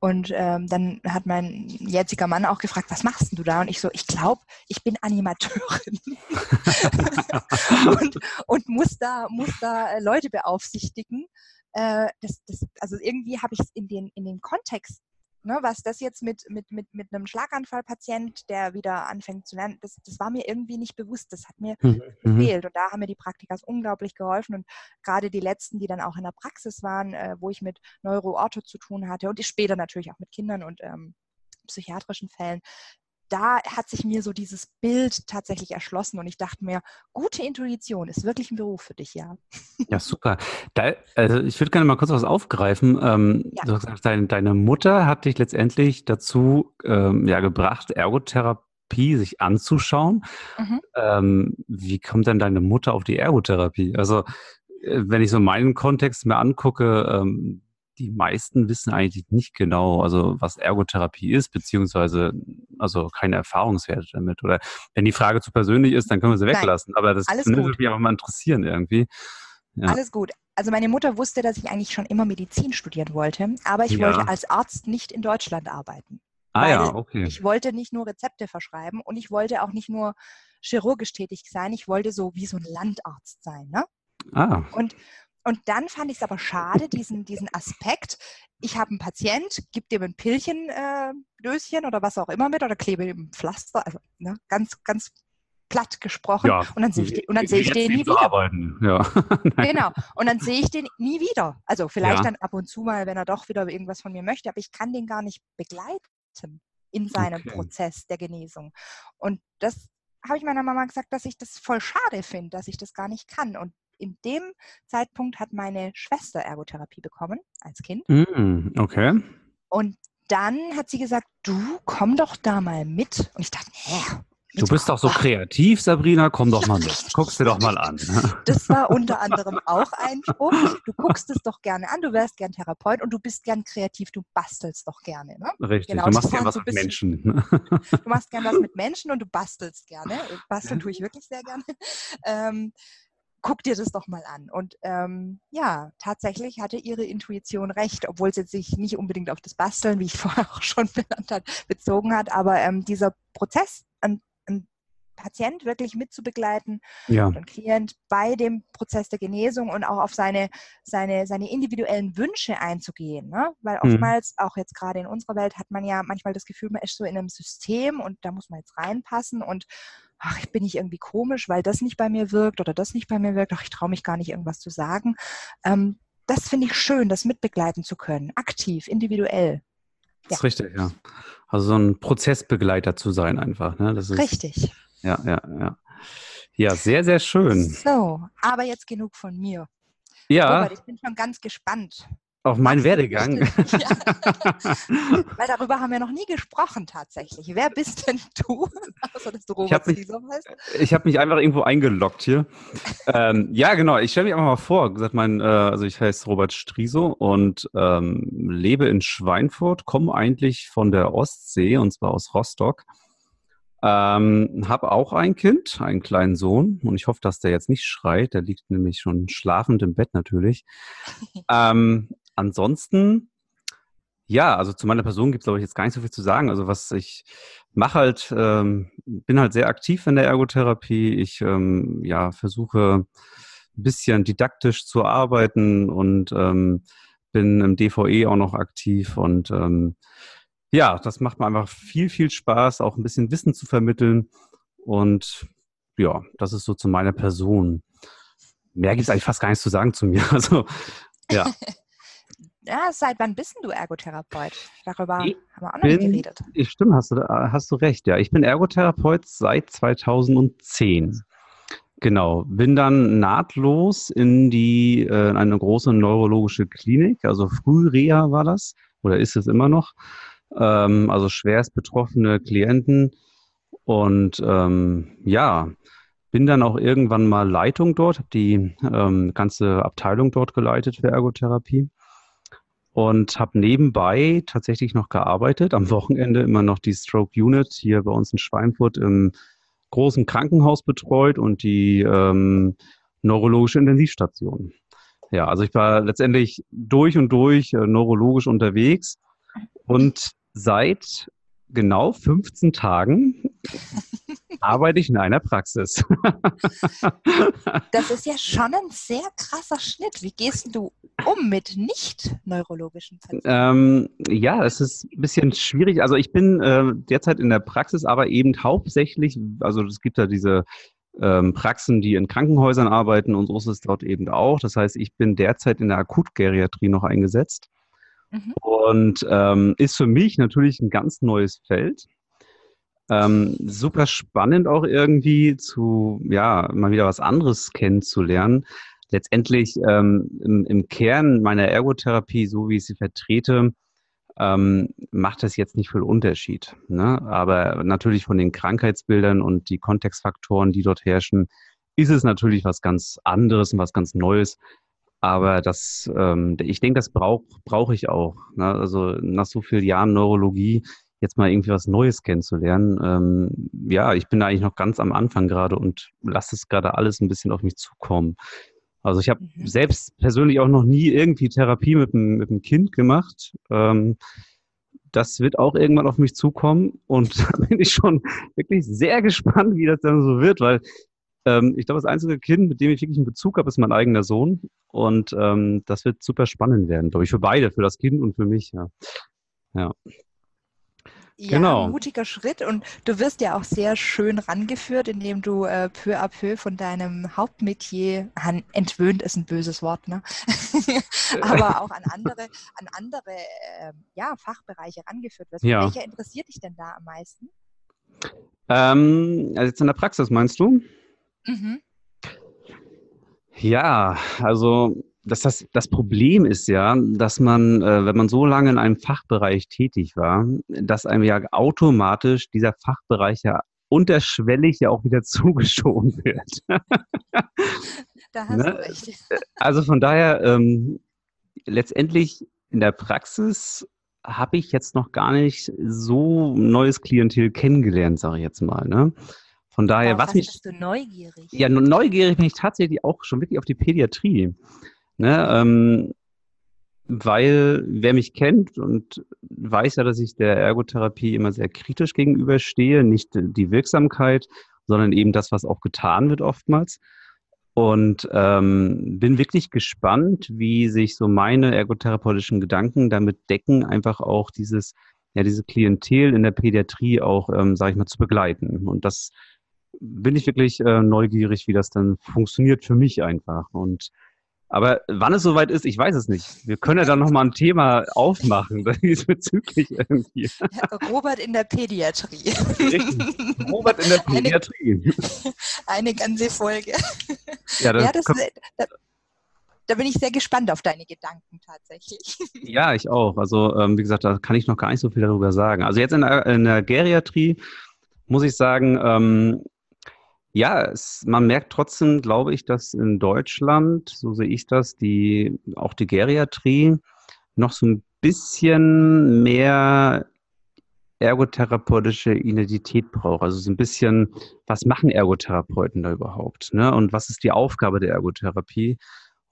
Speaker 3: und ähm, dann hat mein jetziger Mann auch gefragt, was machst du da? Und ich so, ich glaube, ich bin Animateurin und, und muss da, muss da äh, Leute beaufsichtigen äh, das, das, also irgendwie habe ich es in den, in den Kontext, ne, was das jetzt mit, mit, mit, mit einem Schlaganfallpatient, der wieder anfängt zu lernen, das, das war mir irgendwie nicht bewusst. Das hat mir
Speaker 2: Mhm.
Speaker 3: gefehlt. Und da haben mir die Praktikas unglaublich geholfen. Und gerade die letzten, die dann auch in der Praxis waren, äh, wo ich mit Neuroortho zu tun hatte und später natürlich auch mit Kindern und ähm, psychiatrischen Fällen, da hat sich mir so dieses Bild tatsächlich erschlossen und ich dachte mir, gute Intuition ist wirklich ein Beruf für dich, ja.
Speaker 2: Ja, super. Da, also ich würde gerne mal kurz was aufgreifen. Ähm,
Speaker 3: Ja.
Speaker 2: Du hast gesagt, deine, deine Mutter hat dich letztendlich dazu ähm, ja, gebracht, Ergotherapie sich anzuschauen.
Speaker 3: Mhm.
Speaker 2: Ähm, wie kommt denn deine Mutter auf die Ergotherapie? Also, äh, wenn ich so meinen Kontext mir angucke, ähm, die meisten wissen eigentlich nicht genau, also was Ergotherapie ist, beziehungsweise also keine Erfahrungswerte damit. Oder wenn die Frage zu persönlich ist, dann können wir sie
Speaker 3: Nein,
Speaker 2: weglassen. Aber das würde mich auch mal interessieren irgendwie. Ja.
Speaker 3: Alles gut. Also meine Mutter wusste, dass ich eigentlich schon immer Medizin studieren wollte, aber ich
Speaker 2: Ja.
Speaker 3: wollte als Arzt nicht in Deutschland arbeiten.
Speaker 2: Ah ja, okay.
Speaker 3: Ich wollte nicht nur Rezepte verschreiben und ich wollte auch nicht nur chirurgisch tätig sein, ich wollte so wie so ein Landarzt sein. Ne?
Speaker 2: Ah,
Speaker 3: Und, und dann fand ich es aber schade, diesen, diesen Aspekt, ich habe einen Patient, gib dem ein Pillchen, äh, Döschen oder was auch immer mit oder klebe ihm ein Pflaster, also ne, ganz, ganz platt gesprochen.
Speaker 2: ja.
Speaker 3: Und dann sehe ich, den- und dann sehe ich den nie wieder.
Speaker 2: Arbeiten. Ja.
Speaker 3: Genau. Und dann sehe ich den nie wieder. Also vielleicht
Speaker 2: Ja.
Speaker 3: dann ab und zu mal, wenn er doch wieder irgendwas von mir möchte, aber ich kann den gar nicht begleiten in seinem
Speaker 2: Okay.
Speaker 3: Prozess der Genesung. Und das habe ich meiner Mama gesagt, dass ich das voll schade finde, dass ich das gar nicht kann. Und in dem Zeitpunkt hat meine Schwester Ergotherapie bekommen als Kind.
Speaker 2: Mm, okay.
Speaker 3: Und dann hat sie gesagt, du komm doch da mal mit. Und ich dachte, hä?
Speaker 2: Du bist doch so kreativ, Sabrina. Komm doch mal mit.
Speaker 3: richtig,
Speaker 2: Guck's dir doch mal an.
Speaker 3: Das war unter anderem auch ein Spruch. Du guckst es doch gerne an, du wärst gern Therapeut und du bist gern kreativ, du bastelst doch gerne. Ne?
Speaker 2: Richtig.
Speaker 3: Genau,
Speaker 2: du machst
Speaker 3: waren
Speaker 2: was mit Menschen.
Speaker 3: Du machst gern was mit Menschen und du bastelst gerne. Basteln tue ich wirklich sehr gerne. Ähm, guck dir das doch mal an. Und ähm, ja, tatsächlich hatte ihre Intuition recht, obwohl jetzt sich nicht unbedingt auf das Basteln, wie ich vorher auch schon benannt habe, bezogen hat. Aber ähm, dieser Prozess, ein, ein Patient wirklich mitzubegleiten
Speaker 2: Ja.
Speaker 3: und Klient bei dem Prozess der Genesung und auch auf seine, seine, seine individuellen Wünsche einzugehen. Ne? Weil
Speaker 2: Mhm.
Speaker 3: oftmals, auch jetzt gerade in unserer Welt, hat man ja manchmal das Gefühl, man ist so in einem System und da muss man jetzt reinpassen und ach, ich bin nicht irgendwie komisch, weil das nicht bei mir wirkt oder das nicht bei mir wirkt, ach, ich traue mich gar nicht, irgendwas zu sagen. Ähm, das finde ich schön, das mitbegleiten zu können, aktiv, individuell.
Speaker 2: Das ist richtig, ja. Also so ein Prozessbegleiter zu sein einfach. Ne? Das ist,
Speaker 3: Richtig.
Speaker 2: Ja, ja, ja. Ja, sehr, sehr schön.
Speaker 3: So, aber jetzt genug von mir.
Speaker 2: Ja,
Speaker 3: Robert, ich bin schon ganz gespannt.
Speaker 2: Auf meinen Werdegang.
Speaker 3: Ja. Weil darüber haben wir noch nie gesprochen tatsächlich. Wer bist denn du? Dass du
Speaker 2: Ich hab
Speaker 3: Robert
Speaker 2: mich-. Ich habe mich einfach irgendwo eingeloggt hier. ähm, ja, genau. Ich stelle mich einfach mal vor. Gesagt, mein, äh, also ich heiße Robert Striso und ähm, lebe in Schweinfurt, komme eigentlich von der Ostsee und zwar aus Rostock. Ähm, habe auch ein Kind, einen kleinen Sohn und ich hoffe, dass der jetzt nicht schreit. Der liegt nämlich schon schlafend im Bett natürlich. ähm, ansonsten, ja, also zu meiner Person gibt es, glaube ich, jetzt gar nicht so viel zu sagen. Also was ich mache halt, ähm, bin halt sehr aktiv in der Ergotherapie. Ich ähm, ja, versuche ein bisschen didaktisch zu arbeiten und ähm, bin im DVE auch noch aktiv und ähm, ja, das macht mir einfach viel, viel Spaß, auch ein bisschen Wissen zu vermitteln. Und ja, das ist so zu meiner Person. Mehr gibt es eigentlich fast gar nichts zu sagen zu mir. Also, ja.
Speaker 3: Ja, seit wann bist du Ergotherapeut? Darüber
Speaker 2: Ich
Speaker 3: haben wir auch noch nicht
Speaker 2: bin-
Speaker 3: geredet.
Speaker 2: Ich, stimmt, hast du, hast du recht. Ja, ich bin Ergotherapeut seit 2010. Genau, bin dann nahtlos in die äh, in eine große neurologische Klinik, also Frühreha war das oder ist es immer noch. Ähm, also schwerst betroffene Klienten und ähm, ja, bin dann auch irgendwann mal Leitung dort, habe die ähm, ganze Abteilung dort geleitet für Ergotherapie und habe nebenbei tatsächlich noch gearbeitet. Am Wochenende immer noch die Stroke Unit hier bei uns in Schweinfurt im großen Krankenhaus betreut und die ähm, neurologische Intensivstation. Ja, also ich war letztendlich durch und durch äh, neurologisch unterwegs und seit genau 15 Tagen arbeite ich in einer Praxis.
Speaker 3: Das ist ja schon ein sehr krasser Schnitt. Wie gehst du um mit nicht neurologischen Patienten?
Speaker 2: Ähm, ja, es ist ein bisschen schwierig. Also ich bin äh, derzeit in der Praxis, aber eben hauptsächlich, also es gibt ja diese ähm, Praxen, die in Krankenhäusern arbeiten und so ist es dort eben auch. Das heißt, ich bin derzeit in der Akutgeriatrie noch eingesetzt
Speaker 3: Mhm.
Speaker 2: und ähm, ist für mich natürlich ein ganz neues Feld. Ähm, super spannend auch irgendwie zu, ja, mal wieder was anderes kennenzulernen. Letztendlich ähm, im, im Kern meiner Ergotherapie, so wie ich sie vertrete, ähm, macht das jetzt nicht viel Unterschied. Ne? Aber natürlich von den Krankheitsbildern und die Kontextfaktoren, die dort herrschen, ist es natürlich was ganz anderes und was ganz Neues. Aber das, ähm, ich denke, das brauche brauch ich auch. Ne? Also nach so vielen Jahren Neurologie jetzt mal irgendwie was Neues kennenzulernen. Ähm, ja, ich bin da eigentlich noch ganz am Anfang gerade und lasse es gerade alles ein bisschen auf mich zukommen. Also ich habe
Speaker 3: Mhm.
Speaker 2: selbst persönlich auch noch nie irgendwie Therapie mit einem, mit einem Kind gemacht. Ähm, das wird auch irgendwann auf mich zukommen und da bin ich schon wirklich sehr gespannt, wie das dann so wird, weil ähm, ich glaube, das einzige Kind, mit dem ich wirklich einen Bezug habe, ist mein eigener Sohn und ähm, das wird super spannend werden, glaube ich, für beide, für das Kind und für mich. Ja.
Speaker 3: Ja,
Speaker 2: Genau.
Speaker 3: mutiger Schritt und du wirst ja auch sehr schön rangeführt, indem du äh, peu à peu von deinem Hauptmetier, an, entwöhnt ist ein böses Wort, ne? aber auch an andere, an andere äh, ja, Fachbereiche rangeführt wirst.
Speaker 2: Ja.
Speaker 3: Welcher interessiert dich denn da am meisten?
Speaker 2: Ähm, also jetzt in der Praxis meinst du?
Speaker 3: Mhm.
Speaker 2: Ja, also das, das, das Problem ist ja, dass man, äh, wenn man so lange in einem Fachbereich tätig war, dass einem ja automatisch dieser Fachbereich ja unterschwellig ja auch wieder zugeschoben wird.
Speaker 3: Da hast
Speaker 2: Ne?
Speaker 3: du recht.
Speaker 2: Also von daher, ähm, letztendlich in der Praxis habe ich jetzt noch gar nicht so neues Klientel kennengelernt, sage ich jetzt mal. Ne? Von daher,
Speaker 3: Darauf
Speaker 2: was mich.
Speaker 3: bist du neugierig?
Speaker 2: Ja, neugierig bin ich tatsächlich auch schon wirklich auf die Pädiatrie. Ne, ähm, weil wer mich kennt und weiß ja, dass ich der Ergotherapie immer sehr kritisch gegenüberstehe, nicht die Wirksamkeit, sondern eben das, was auch getan wird oftmals. Und ähm, bin wirklich gespannt, wie sich so meine ergotherapeutischen Gedanken damit decken, einfach auch dieses, ja, diese Klientel in der Pädiatrie auch, ähm, sage ich mal, zu begleiten. Und das bin ich wirklich äh, neugierig, wie das dann funktioniert für mich einfach. Und aber wann es soweit ist, ich weiß es nicht. Wir können ja dann nochmal ein Thema aufmachen, diesbezüglich irgendwie.
Speaker 3: Robert in der Pädiatrie.
Speaker 2: Richtig. Robert in der
Speaker 3: Eine-
Speaker 2: Pädiatrie.
Speaker 3: Eine ganze Folge.
Speaker 2: Ja, dann
Speaker 3: Ja, das,
Speaker 2: kommt-
Speaker 3: da, da bin ich sehr gespannt auf deine Gedanken tatsächlich.
Speaker 2: Ja, ich auch. Also, ähm, wie gesagt, da kann ich noch gar nicht so viel darüber sagen. Also jetzt in der, in der Geriatrie muss ich sagen, ähm, ja, es, man merkt trotzdem, glaube ich, dass in Deutschland, so sehe ich das, die, auch die Geriatrie noch so ein bisschen mehr ergotherapeutische Identität braucht. Also so ein bisschen, was machen Ergotherapeuten da überhaupt? Ne? Und was ist die Aufgabe der Ergotherapie?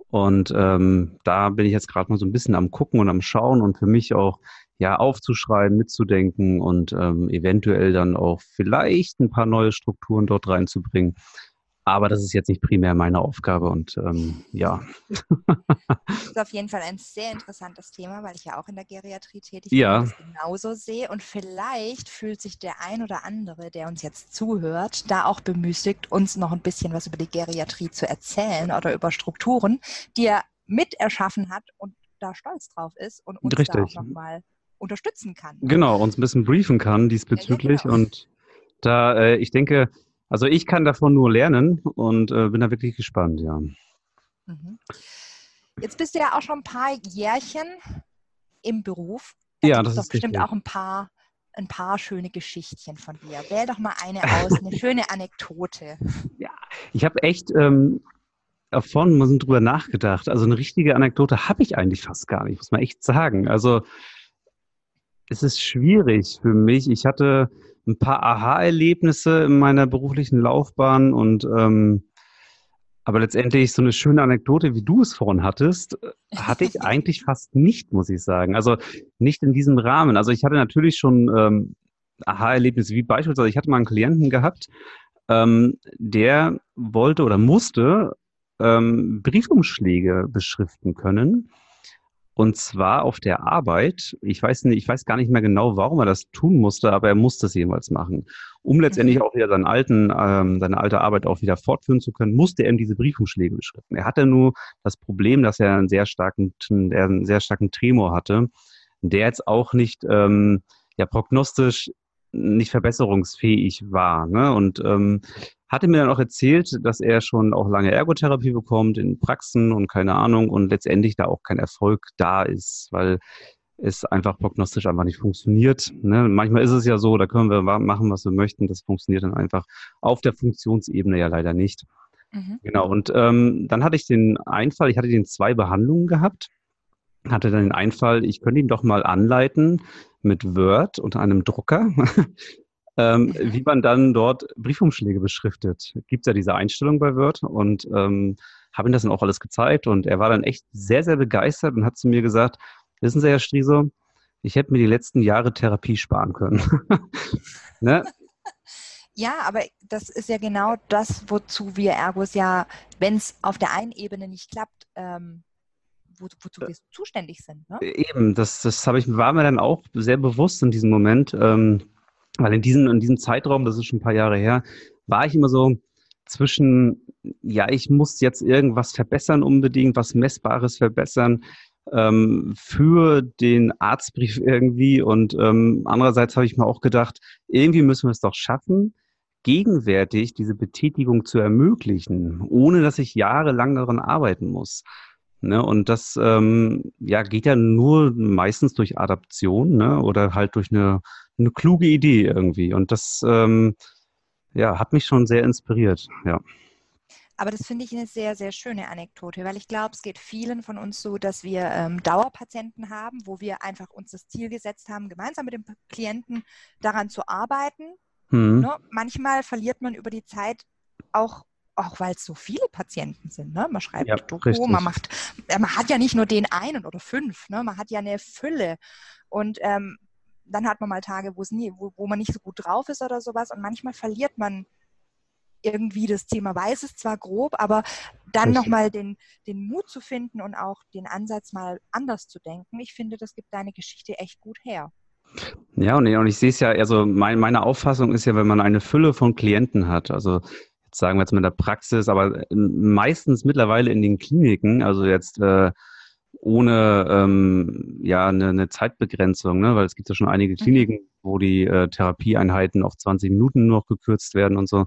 Speaker 2: Und ähm, da bin ich jetzt gerade mal so ein bisschen am Gucken und am Schauen und für mich auch ja aufzuschreiben, mitzudenken und ähm, eventuell dann auch vielleicht ein paar neue Strukturen dort reinzubringen. Aber das ist jetzt nicht primär meine Aufgabe und ähm, ja.
Speaker 3: Das ist auf jeden Fall ein sehr interessantes Thema, weil ich ja auch in der Geriatrie tätig
Speaker 2: Ja.
Speaker 3: bin und das genauso sehe. Und vielleicht fühlt sich der ein oder andere, der uns jetzt zuhört, da auch bemüßigt, uns noch ein bisschen was über die Geriatrie zu erzählen oder über Strukturen, die er mit erschaffen hat und da stolz drauf ist und uns da
Speaker 2: Richtig.
Speaker 3: auch nochmal unterstützen kann.
Speaker 2: Genau, uns ein bisschen briefen kann diesbezüglich.
Speaker 3: genau.
Speaker 2: Und da, äh, ich denke, also ich kann davon nur lernen und äh, bin da wirklich gespannt, ja.
Speaker 3: Mhm. Jetzt bist du ja auch schon ein paar Jährchen im Beruf. Da
Speaker 2: Ja, das
Speaker 3: doch
Speaker 2: ist
Speaker 3: bestimmt
Speaker 2: richtig.
Speaker 3: auch ein paar, ein paar schöne Geschichtchen von dir. Wähl doch mal eine aus, eine schöne Anekdote.
Speaker 2: Ich habe echt ähm, davon mal drüber nachgedacht. Also eine richtige Anekdote habe ich eigentlich fast gar nicht, muss man echt sagen. Also es ist schwierig für mich. Ich hatte ein paar Aha-Erlebnisse in meiner beruflichen Laufbahn und ähm, aber letztendlich so eine schöne Anekdote, wie du es vorhin hattest, äh, hatte ich eigentlich fast nicht, muss ich sagen. Also nicht in diesem Rahmen. Also ich hatte natürlich schon ähm, Aha-Erlebnisse, wie beispielsweise, ich hatte mal einen Klienten gehabt, ähm, der wollte oder musste ähm, Briefumschläge beschriften können. Und zwar auf der Arbeit. Ich weiß nicht, ich weiß gar nicht mehr genau, warum er das tun musste, aber er musste es jedenfalls machen. Um letztendlich auch wieder seinen alten, ähm, seine alte Arbeit auch wieder fortführen zu können, musste er eben diese Briefumschläge beschriften. Er hatte nur das Problem, dass er einen sehr starken, er einen sehr starken Tremor hatte, der jetzt auch nicht ähm, ja prognostisch nicht verbesserungsfähig war. Ne? Und ähm, hatte mir dann auch erzählt, dass er schon auch lange Ergotherapie bekommt in Praxen und keine Ahnung und letztendlich da auch kein Erfolg da ist, weil es einfach prognostisch einfach nicht funktioniert. Ne? Manchmal ist es ja so, da können wir machen, was wir möchten. Das funktioniert dann einfach auf der Funktionsebene ja leider nicht.
Speaker 3: Mhm.
Speaker 2: Genau, und ähm, dann hatte ich den Einfall, ich hatte den zwei Behandlungen gehabt, hatte dann den Einfall, ich könnte ihn doch mal anleiten mit Word und einem Drucker, ähm, wie man dann dort Briefumschläge beschriftet. Gibt ja diese Einstellung bei Word und ähm, habe ihm das dann auch alles gezeigt und er war dann echt sehr, sehr begeistert und hat zu mir gesagt, wissen Sie, Herr Striese, ich hätte mir die letzten Jahre Therapie sparen können. ne?
Speaker 3: Ja, aber das ist ja genau das, wozu wir Ergos ja, wenn es auf der einen Ebene nicht klappt, ähm, wo, wozu wir zuständig sind. Ne?
Speaker 2: Eben, das, das habe ich, war mir dann auch sehr bewusst in diesem Moment, ähm, weil in diesem, in diesem Zeitraum, das ist schon ein paar Jahre her, war ich immer so zwischen, ja, ich muss jetzt irgendwas verbessern unbedingt, was Messbares verbessern ähm, für den Arztbrief irgendwie und ähm, andererseits habe ich mir auch gedacht, irgendwie müssen wir es doch schaffen, gegenwärtig diese Betätigung zu ermöglichen, ohne dass ich jahrelang daran arbeiten muss. Ne, und das ähm, ja, geht ja nur meistens durch Adaption ne, oder halt durch eine, eine kluge Idee irgendwie. Und das ähm, ja, hat mich schon sehr inspiriert. Ja.
Speaker 3: Aber das finde ich eine sehr, sehr schöne Anekdote, weil ich glaube, es geht vielen von uns so, dass wir ähm, Dauerpatienten haben, wo wir einfach uns das Ziel gesetzt haben, gemeinsam mit dem Klienten daran zu arbeiten, Mhm. Ne? Manchmal verliert man über die Zeit auch auch weil es so viele Patienten sind. Ne? Man schreibt ja, Doku, man macht, man hat ja nicht nur den einen oder fünf, ne? man hat ja eine Fülle. Und ähm, dann hat man mal Tage, wo es nie, wo, wo man nicht so gut drauf ist oder sowas. Und manchmal verliert man irgendwie das Thema weiß es zwar grob, aber dann nochmal den, den Mut zu finden und auch den Ansatz mal anders zu denken, ich finde, das gibt deine Geschichte echt gut her.
Speaker 2: Ja, und ich, und ich sehe es ja, also mein, meine Auffassung ist ja, wenn man eine Fülle von Klienten hat, also jetzt sagen wir jetzt mit der Praxis, aber meistens mittlerweile in den Kliniken, also jetzt äh, ohne ähm, ja eine, eine Zeitbegrenzung, ne? weil es gibt ja schon einige mhm. Kliniken, wo die äh, Therapieeinheiten auf 20 Minuten noch gekürzt werden und so.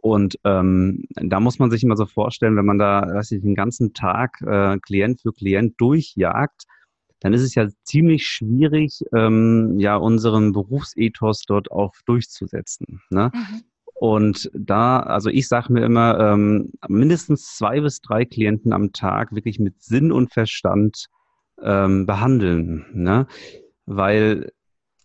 Speaker 2: Und ähm, da muss man sich immer so vorstellen, wenn man da weiß ich, den ganzen Tag äh, Klient für Klient durchjagt, dann ist es ja ziemlich schwierig, ähm, ja unseren Berufsethos dort auch durchzusetzen. Ne? Mhm. Und da, also ich sage mir immer, ähm, mindestens zwei bis drei Klienten am Tag wirklich mit Sinn und Verstand ähm, behandeln. Ne? Weil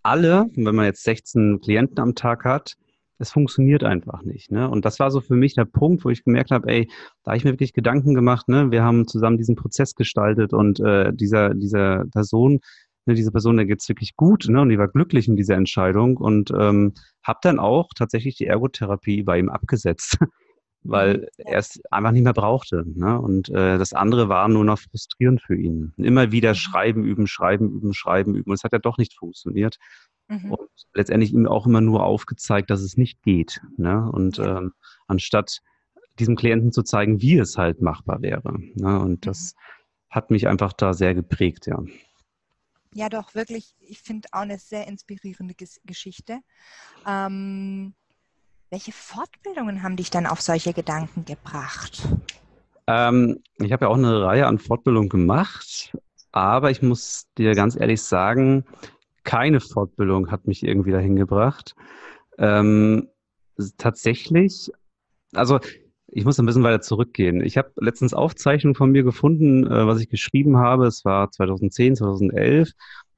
Speaker 2: alle, wenn man jetzt 16 Klienten am Tag hat, es funktioniert einfach nicht. Ne? Und das war so für mich der Punkt, wo ich gemerkt habe, ey, da habe ich mir wirklich Gedanken gemacht. Ne? Wir haben zusammen diesen Prozess gestaltet und äh, dieser, dieser Person, ne, diese Person, der geht's wirklich gut ne? und die war glücklich in dieser Entscheidung und ähm, habe dann auch tatsächlich die Ergotherapie bei ihm abgesetzt, weil mhm. er es einfach nicht mehr brauchte. Ne? Und äh, das andere war nur noch frustrierend für ihn. Immer wieder mhm. schreiben, üben, schreiben, üben, schreiben, üben. Und es hat ja doch nicht funktioniert. Mhm. Und letztendlich ihm auch immer nur aufgezeigt, dass es nicht geht. Ne? Und ähm, anstatt diesem Klienten zu zeigen, wie es halt machbar wäre. Ne? Und das mhm. hat mich einfach da sehr geprägt, ja.
Speaker 3: Ja, doch, wirklich, ich finde auch eine sehr inspirierende Geschichte. Ähm, welche Fortbildungen haben dich dann auf solche Gedanken gebracht?
Speaker 2: Ähm, ich habe ja auch eine Reihe an Fortbildungen gemacht, aber ich muss dir ganz ehrlich sagen, keine Fortbildung hat mich irgendwie dahin gebracht. Ähm, tatsächlich, also ich muss ein bisschen weiter zurückgehen. Ich habe letztens Aufzeichnungen von mir gefunden, äh, was ich geschrieben habe. Es war 2010, 2011.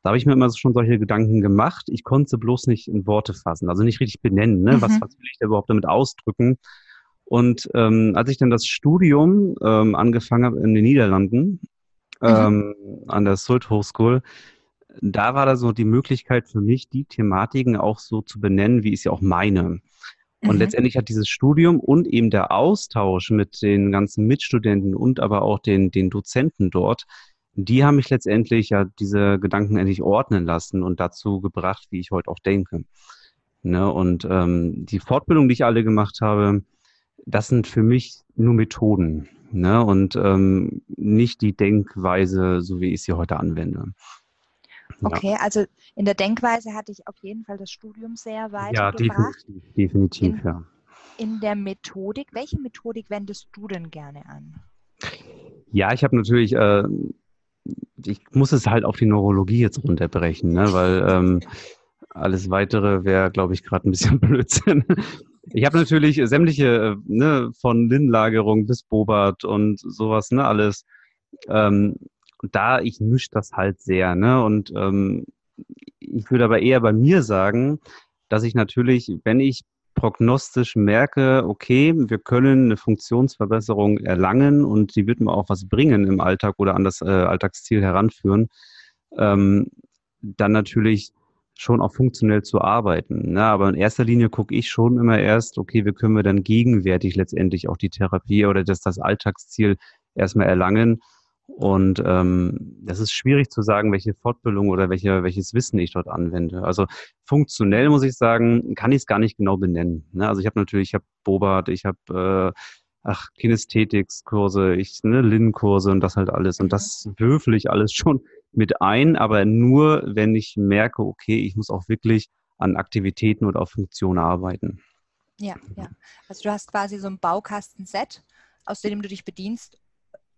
Speaker 2: Da habe ich mir immer schon solche Gedanken gemacht. Ich konnte sie bloß nicht in Worte fassen, also nicht richtig benennen. Ne? Mhm. Was, was will ich da überhaupt damit ausdrücken? Und ähm, als ich dann das Studium ähm, angefangen habe in den Niederlanden, mhm. ähm, an der Sult Hochschule, da war da so die Möglichkeit für mich, die Thematiken auch so zu benennen, wie ich sie auch meine. Und mhm. letztendlich hat dieses Studium und eben der Austausch mit den ganzen Mitstudenten und aber auch den, den Dozenten dort, die haben mich letztendlich ja diese Gedanken endlich ordnen lassen und dazu gebracht, wie ich heute auch denke. Ne? Und ähm, die Fortbildung, die ich alle gemacht habe, das sind für mich nur Methoden ne? und ähm, nicht die Denkweise, so wie ich sie heute anwende.
Speaker 3: Okay, also in der Denkweise hatte ich auf jeden Fall das Studium sehr weit Ja,
Speaker 2: definitiv, definitiv
Speaker 3: in,
Speaker 2: ja.
Speaker 3: In der Methodik, welche Methodik wendest du denn gerne an?
Speaker 2: Ja, ich habe natürlich, äh, ich muss es halt auf die Neurologie jetzt runterbrechen, ne? weil ähm, alles weitere wäre, glaube ich, gerade ein bisschen Blödsinn. Ich habe natürlich sämtliche, äh, ne, von Linlagerung bis Bobart und sowas, ne, alles ähm, und da, ich mische das halt sehr, ne? Und ähm, ich würde aber eher bei mir sagen, dass ich natürlich, wenn ich prognostisch merke, okay, wir können eine Funktionsverbesserung erlangen und die wird mir auch was bringen im Alltag oder an das äh, Alltagsziel heranführen, ähm, dann natürlich schon auch funktionell zu arbeiten. Ne? Aber in erster Linie gucke ich schon immer erst, okay, wie können wir dann gegenwärtig letztendlich auch die Therapie oder das, das Alltagsziel erstmal erlangen und ähm, das ist schwierig zu sagen, welche Fortbildung oder welche, welches Wissen ich dort anwende. Also funktionell muss ich sagen, kann ich es gar nicht genau benennen. Ne? Also ich habe natürlich, ich habe Bobart, ich habe äh, ach, Kinästhetics-Kurse, ich, ne, Lin-Kurse und das halt alles. Und das würfel ich alles schon mit ein, aber nur, wenn ich merke, okay, ich muss auch wirklich an Aktivitäten oder auf Funktionen arbeiten.
Speaker 3: Ja, ja. Also du hast quasi so ein Baukastenset, aus dem du dich bedienst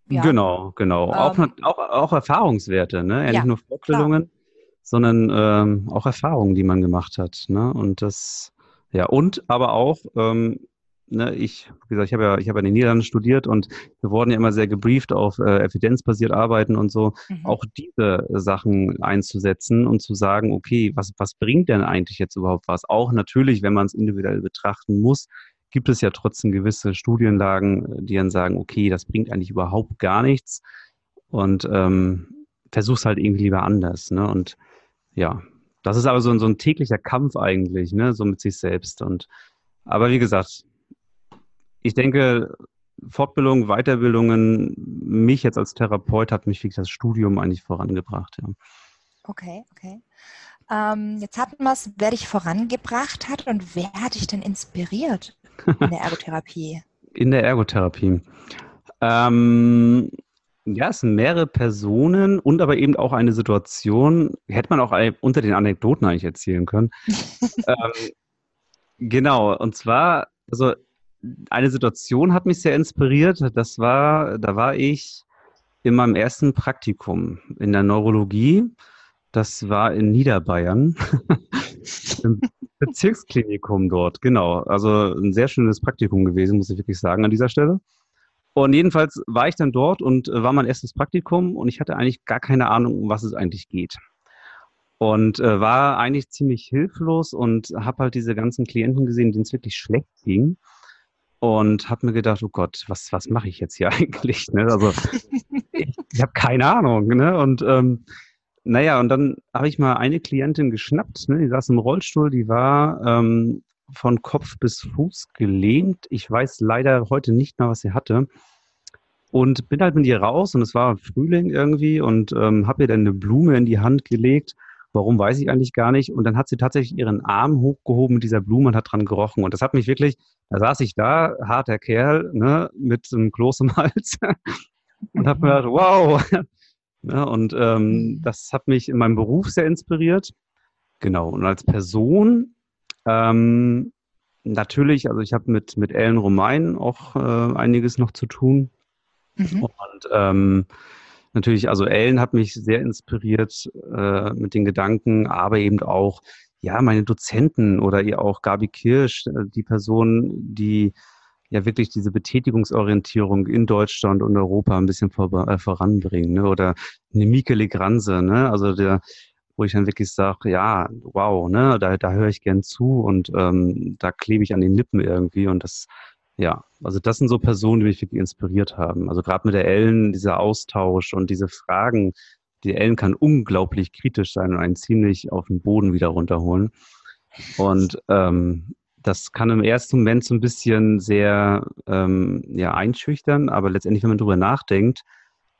Speaker 2: ja. Genau, genau. Ähm, auch, auch, auch Erfahrungswerte, ne? Ja, nicht nur Vorstellungen, sondern ähm, auch Erfahrungen, die man gemacht hat. Ne? Und das, ja, und aber auch, ähm, ne, ich, wie gesagt, ich habe ja, ich habe in den Niederlanden studiert und wir wurden ja immer sehr gebrieft auf äh, evidenzbasiert arbeiten und so, mhm. auch diese Sachen einzusetzen und zu sagen, okay, was, was bringt denn eigentlich jetzt überhaupt was? Auch natürlich, wenn man es individuell betrachten muss, gibt es ja trotzdem gewisse Studienlagen, die dann sagen, okay, das bringt eigentlich überhaupt gar nichts und ähm, versuch's halt irgendwie lieber anders. Ne? Und ja, das ist aber so, so ein täglicher Kampf eigentlich, ne, so mit sich selbst. Und aber wie gesagt, ich denke, Fortbildung, Weiterbildungen, mich jetzt als Therapeut hat mich wirklich das Studium eigentlich vorangebracht. Ja.
Speaker 3: Okay, okay. Ähm, jetzt hatten wir es, wer dich vorangebracht hat und wer hat dich denn inspiriert in der Ergotherapie?
Speaker 2: in der Ergotherapie. Ähm, ja, es sind mehrere Personen und aber eben auch eine Situation, hätte man auch unter den Anekdoten eigentlich erzählen können. ähm, genau, und zwar, also eine Situation hat mich sehr inspiriert. Das war, da war ich in meinem ersten Praktikum in der Neurologie. Das war in Niederbayern. Im Bezirksklinikum dort, genau. Also ein sehr schönes Praktikum gewesen, muss ich wirklich sagen an dieser Stelle. Und jedenfalls war ich dann dort und äh, war mein erstes Praktikum und ich hatte eigentlich gar keine Ahnung, um was es eigentlich geht. Und äh, war eigentlich ziemlich hilflos und habe halt diese ganzen Klienten gesehen, denen es wirklich schlecht ging und habe mir gedacht, oh Gott, was, was mache ich jetzt hier eigentlich? Ne? Also ich, ich habe keine Ahnung. Ne? Und ähm, naja, und dann habe ich mal eine Klientin geschnappt, ne? die saß im Rollstuhl, die war ähm, von Kopf bis Fuß gelähmt. Ich weiß leider heute nicht mehr, was sie hatte. Und bin halt mit ihr raus und es war Frühling irgendwie und ähm, habe ihr dann eine Blume in die Hand gelegt Warum weiß ich eigentlich gar nicht. Und dann hat sie tatsächlich ihren Arm hochgehoben mit dieser Blume und hat dran gerochen. Und das hat mich wirklich, da saß ich da, harter Kerl, ne, mit einem Kloß im Hals und habe mir gedacht, wow. Ja, und ähm, das hat mich in meinem Beruf sehr inspiriert. Genau. Und als Person, ähm, natürlich, also ich habe mit, mit Ellen Romain auch äh, einiges noch zu tun. Mhm. Und ähm, natürlich, also Ellen hat mich sehr inspiriert äh, mit den Gedanken, aber eben auch, ja, meine Dozenten oder ihr auch Gabi Kirsch, äh, die Person, die ja wirklich diese Betätigungsorientierung in Deutschland und Europa ein bisschen vor, äh, voranbringen, ne? Oder eine Mieke Legranse, ne? Also der, wo ich dann wirklich sage, ja, wow, ne, da, da höre ich gern zu und ähm, da klebe ich an den Lippen irgendwie und das ja, also das sind so Personen, die mich wirklich inspiriert haben. Also gerade mit der Ellen, dieser Austausch und diese Fragen, die Ellen kann unglaublich kritisch sein und einen ziemlich auf den Boden wieder runterholen. Und ähm, das kann im ersten Moment so ein bisschen sehr ähm, ja, einschüchtern, aber letztendlich, wenn man darüber nachdenkt,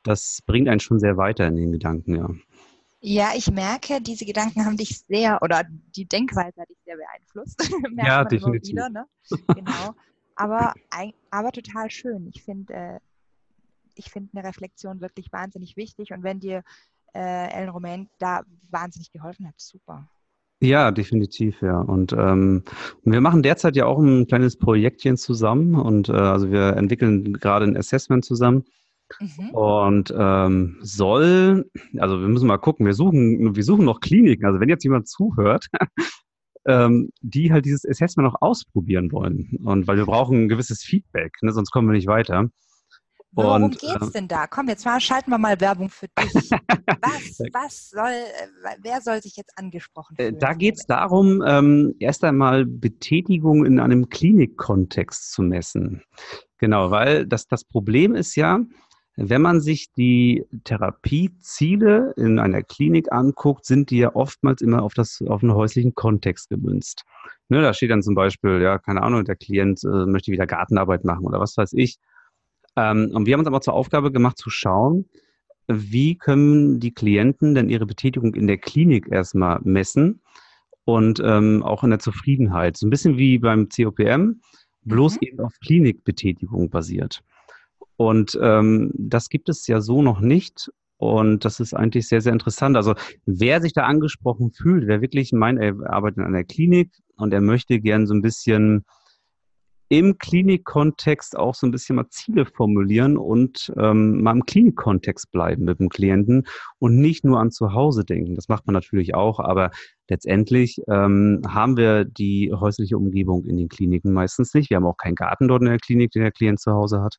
Speaker 2: das bringt einen schon sehr weiter in den Gedanken, ja.
Speaker 3: Ja, ich merke, diese Gedanken haben dich sehr, oder die Denkweise hat dich sehr beeinflusst.
Speaker 2: ja, definitiv. Wieder, ne?
Speaker 3: Genau aber, aber total schön. Ich finde äh, ich finde eine Reflexion wirklich wahnsinnig wichtig und wenn dir äh, Ellen Romain da wahnsinnig geholfen hat, super.
Speaker 2: Ja, definitiv, ja. Und ähm, wir machen derzeit ja auch ein kleines Projektchen zusammen und äh, also wir entwickeln gerade ein Assessment zusammen. Mhm. Und ähm, soll, also wir müssen mal gucken, wir suchen, wir suchen noch Kliniken. Also wenn jetzt jemand zuhört ähm, die halt dieses Assessment noch ausprobieren wollen. Und weil wir brauchen ein gewisses Feedback, ne, sonst kommen wir nicht weiter.
Speaker 3: Worum geht es äh, denn da? Komm, jetzt mal schalten wir mal Werbung für dich. Was, was soll, äh, wer soll sich jetzt angesprochen
Speaker 2: äh, fühlen? Da geht es darum, ähm, erst einmal Betätigung in einem Klinikkontext zu messen. Genau, weil das, das Problem ist ja, wenn man sich die Therapieziele in einer Klinik anguckt, sind die ja oftmals immer auf, das, auf einen häuslichen Kontext gemünzt. Ne, da steht dann zum Beispiel, ja, keine Ahnung, der Klient äh, möchte wieder Gartenarbeit machen oder was weiß ich. Ähm, und wir haben uns aber zur Aufgabe gemacht zu schauen, wie können die Klienten denn ihre Betätigung in der Klinik erstmal messen und ähm, auch in der Zufriedenheit. So ein bisschen wie beim COPM, bloß mhm. eben auf Klinikbetätigung basiert. Und ähm, das gibt es ja so noch nicht. Und das ist eigentlich sehr, sehr interessant. Also wer sich da angesprochen fühlt, wer wirklich meint, er arbeitet in einer Klinik und er möchte gern so ein bisschen im Klinikkontext auch so ein bisschen mal Ziele formulieren und ähm, mal im Klinikkontext bleiben mit dem Klienten und nicht nur an zu Hause denken. Das macht man natürlich auch, aber letztendlich ähm, haben wir die häusliche Umgebung in den Kliniken meistens nicht. Wir haben auch keinen Garten dort in der Klinik, den der Klient zu Hause hat.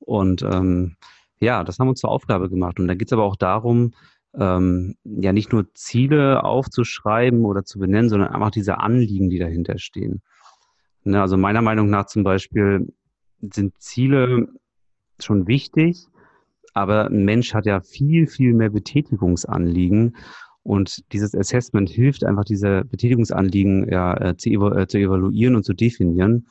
Speaker 2: Und ähm, ja, das haben wir uns zur Aufgabe gemacht. Und da geht es aber auch darum, ähm, ja nicht nur Ziele aufzuschreiben oder zu benennen, sondern einfach diese Anliegen, die dahinter stehen. Ne, also meiner Meinung nach zum Beispiel sind Ziele schon wichtig, aber ein Mensch hat ja viel, viel mehr Betätigungsanliegen. Und dieses Assessment hilft einfach, diese Betätigungsanliegen ja, äh, zu, evalu äh, zu evaluieren und zu definieren.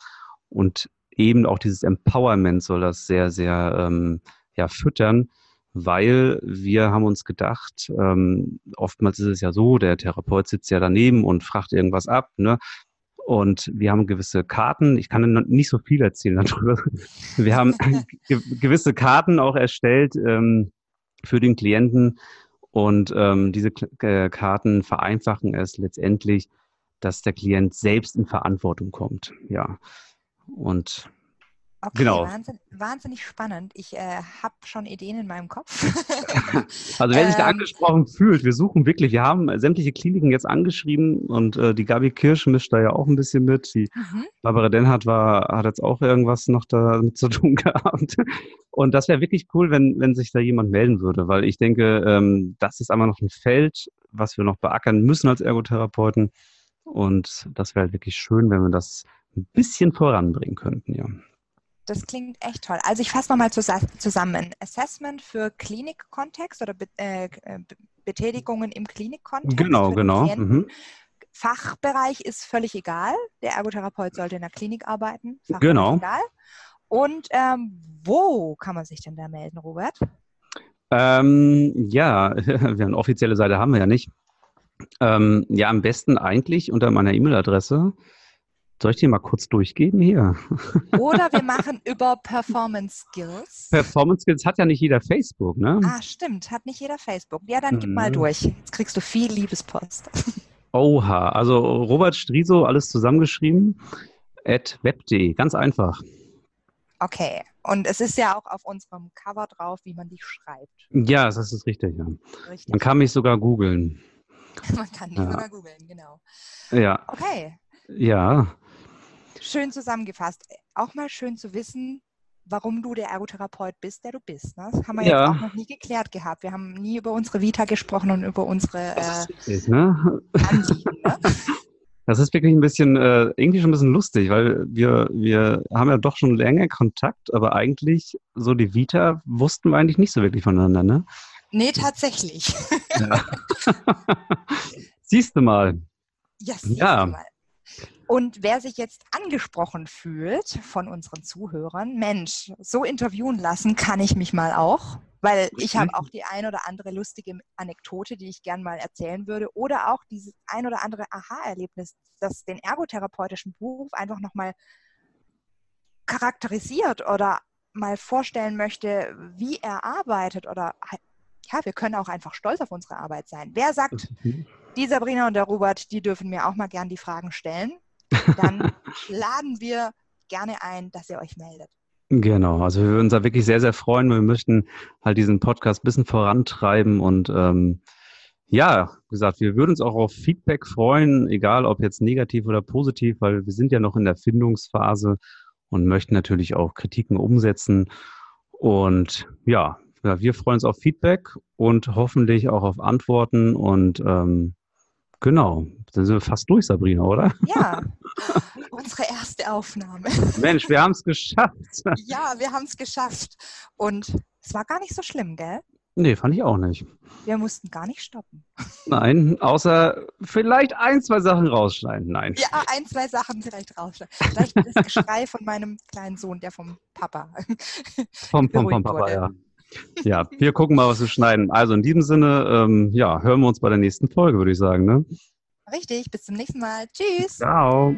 Speaker 2: Und eben auch dieses Empowerment soll das sehr, sehr ähm, ja, füttern, weil wir haben uns gedacht, ähm, oftmals ist es ja so, der Therapeut sitzt ja daneben und fragt irgendwas ab. Ne? Und wir haben gewisse Karten. Ich kann nicht so viel erzählen darüber. Wir haben gewisse Karten auch erstellt ähm, für den Klienten. Und ähm, diese äh, Karten vereinfachen es letztendlich, dass der Klient selbst in Verantwortung kommt. Ja. Und
Speaker 3: Okay, genau. Wahnsinn, wahnsinnig spannend. Ich äh, habe schon Ideen in meinem Kopf.
Speaker 2: also wer sich da ähm. angesprochen fühlt, wir suchen wirklich, wir haben sämtliche Kliniken jetzt angeschrieben und äh, die Gabi Kirsch mischt da ja auch ein bisschen mit. Die mhm. Barbara Denhardt war, hat jetzt auch irgendwas noch damit zu tun gehabt. Und das wäre wirklich cool, wenn, wenn sich da jemand melden würde, weil ich denke, ähm, das ist einmal noch ein Feld, was wir noch beackern müssen als Ergotherapeuten. Und das wäre halt wirklich schön, wenn wir das ein bisschen voranbringen könnten, ja.
Speaker 3: Das klingt echt toll. Also ich fasse nochmal zusammen. Assessment für Klinikkontext oder Be äh, äh Betätigungen im Klinikkontext.
Speaker 2: Genau, genau. Mhm.
Speaker 3: Fachbereich ist völlig egal. Der Ergotherapeut sollte in der Klinik arbeiten.
Speaker 2: Fachbereich genau. Egal.
Speaker 3: Und ähm, wo kann man sich denn da melden, Robert?
Speaker 2: Ähm, ja, eine offizielle Seite haben wir ja nicht. Ähm, ja, am besten eigentlich unter meiner E-Mail-Adresse soll ich die mal kurz durchgeben hier?
Speaker 3: Oder wir machen über Performance Skills.
Speaker 2: Performance Skills hat ja nicht jeder Facebook, ne?
Speaker 3: Ah, stimmt, hat nicht jeder Facebook. Ja, dann gib mal mhm. durch. Jetzt kriegst du viel Liebespost.
Speaker 2: Oha, also Robert Striso, alles zusammengeschrieben, at web.de, ganz einfach.
Speaker 3: Okay, und es ist ja auch auf unserem Cover drauf, wie man die schreibt.
Speaker 2: Ja, das ist richtig, ja. Richtig. Man kann mich sogar googeln.
Speaker 3: man kann mich ja. sogar googeln, genau.
Speaker 2: Ja.
Speaker 3: Okay.
Speaker 2: Ja.
Speaker 3: Schön zusammengefasst. Auch mal schön zu wissen, warum du der Ergotherapeut bist, der du bist. Ne? Das haben wir ja. jetzt auch noch nie geklärt gehabt. Wir haben nie über unsere Vita gesprochen und über unsere
Speaker 2: äh, ist, ne? Anliegen. Ne? Das ist wirklich ein bisschen, äh, irgendwie schon ein bisschen lustig, weil wir, wir haben ja doch schon länger Kontakt, aber eigentlich so die Vita wussten wir eigentlich nicht so wirklich voneinander, ne?
Speaker 3: Nee, tatsächlich. Ja.
Speaker 2: siehst du mal.
Speaker 3: Ja, siehst ja. du mal. Und wer sich jetzt angesprochen fühlt von unseren Zuhörern, Mensch, so interviewen lassen kann ich mich mal auch, weil ich habe auch die ein oder andere lustige Anekdote, die ich gern mal erzählen würde, oder auch dieses ein oder andere Aha-Erlebnis, das den ergotherapeutischen Beruf einfach nochmal charakterisiert oder mal vorstellen möchte, wie er arbeitet oder ja, wir können auch einfach stolz auf unsere Arbeit sein. Wer sagt, die Sabrina und der Robert, die dürfen mir auch mal gern die Fragen stellen dann laden wir gerne ein, dass ihr euch meldet.
Speaker 2: Genau, also wir würden uns da wirklich sehr, sehr freuen. Wir möchten halt diesen Podcast ein bisschen vorantreiben und ähm, ja, wie gesagt, wir würden uns auch auf Feedback freuen, egal ob jetzt negativ oder positiv, weil wir sind ja noch in der Findungsphase und möchten natürlich auch Kritiken umsetzen. Und ja, wir freuen uns auf Feedback und hoffentlich auch auf Antworten und ähm, Genau. Dann sind wir fast durch, Sabrina, oder?
Speaker 3: Ja. Unsere erste Aufnahme.
Speaker 2: Mensch, wir haben es geschafft.
Speaker 3: Ja, wir haben es geschafft. Und es war gar nicht so schlimm, gell?
Speaker 2: Nee, fand ich auch nicht.
Speaker 3: Wir mussten gar nicht stoppen.
Speaker 2: Nein, außer vielleicht ein, zwei Sachen rausschneiden. Nein.
Speaker 3: Ja, ein, zwei Sachen vielleicht rausschneiden. Vielleicht das Geschrei von meinem kleinen Sohn, der vom Papa.
Speaker 2: Vom, vom, vom Papa, wurde. ja. Ja, wir gucken mal, was wir schneiden. Also in diesem Sinne, ähm, ja, hören wir uns bei der nächsten Folge, würde ich sagen. Ne?
Speaker 3: Richtig, bis zum nächsten Mal. Tschüss.
Speaker 2: Ciao.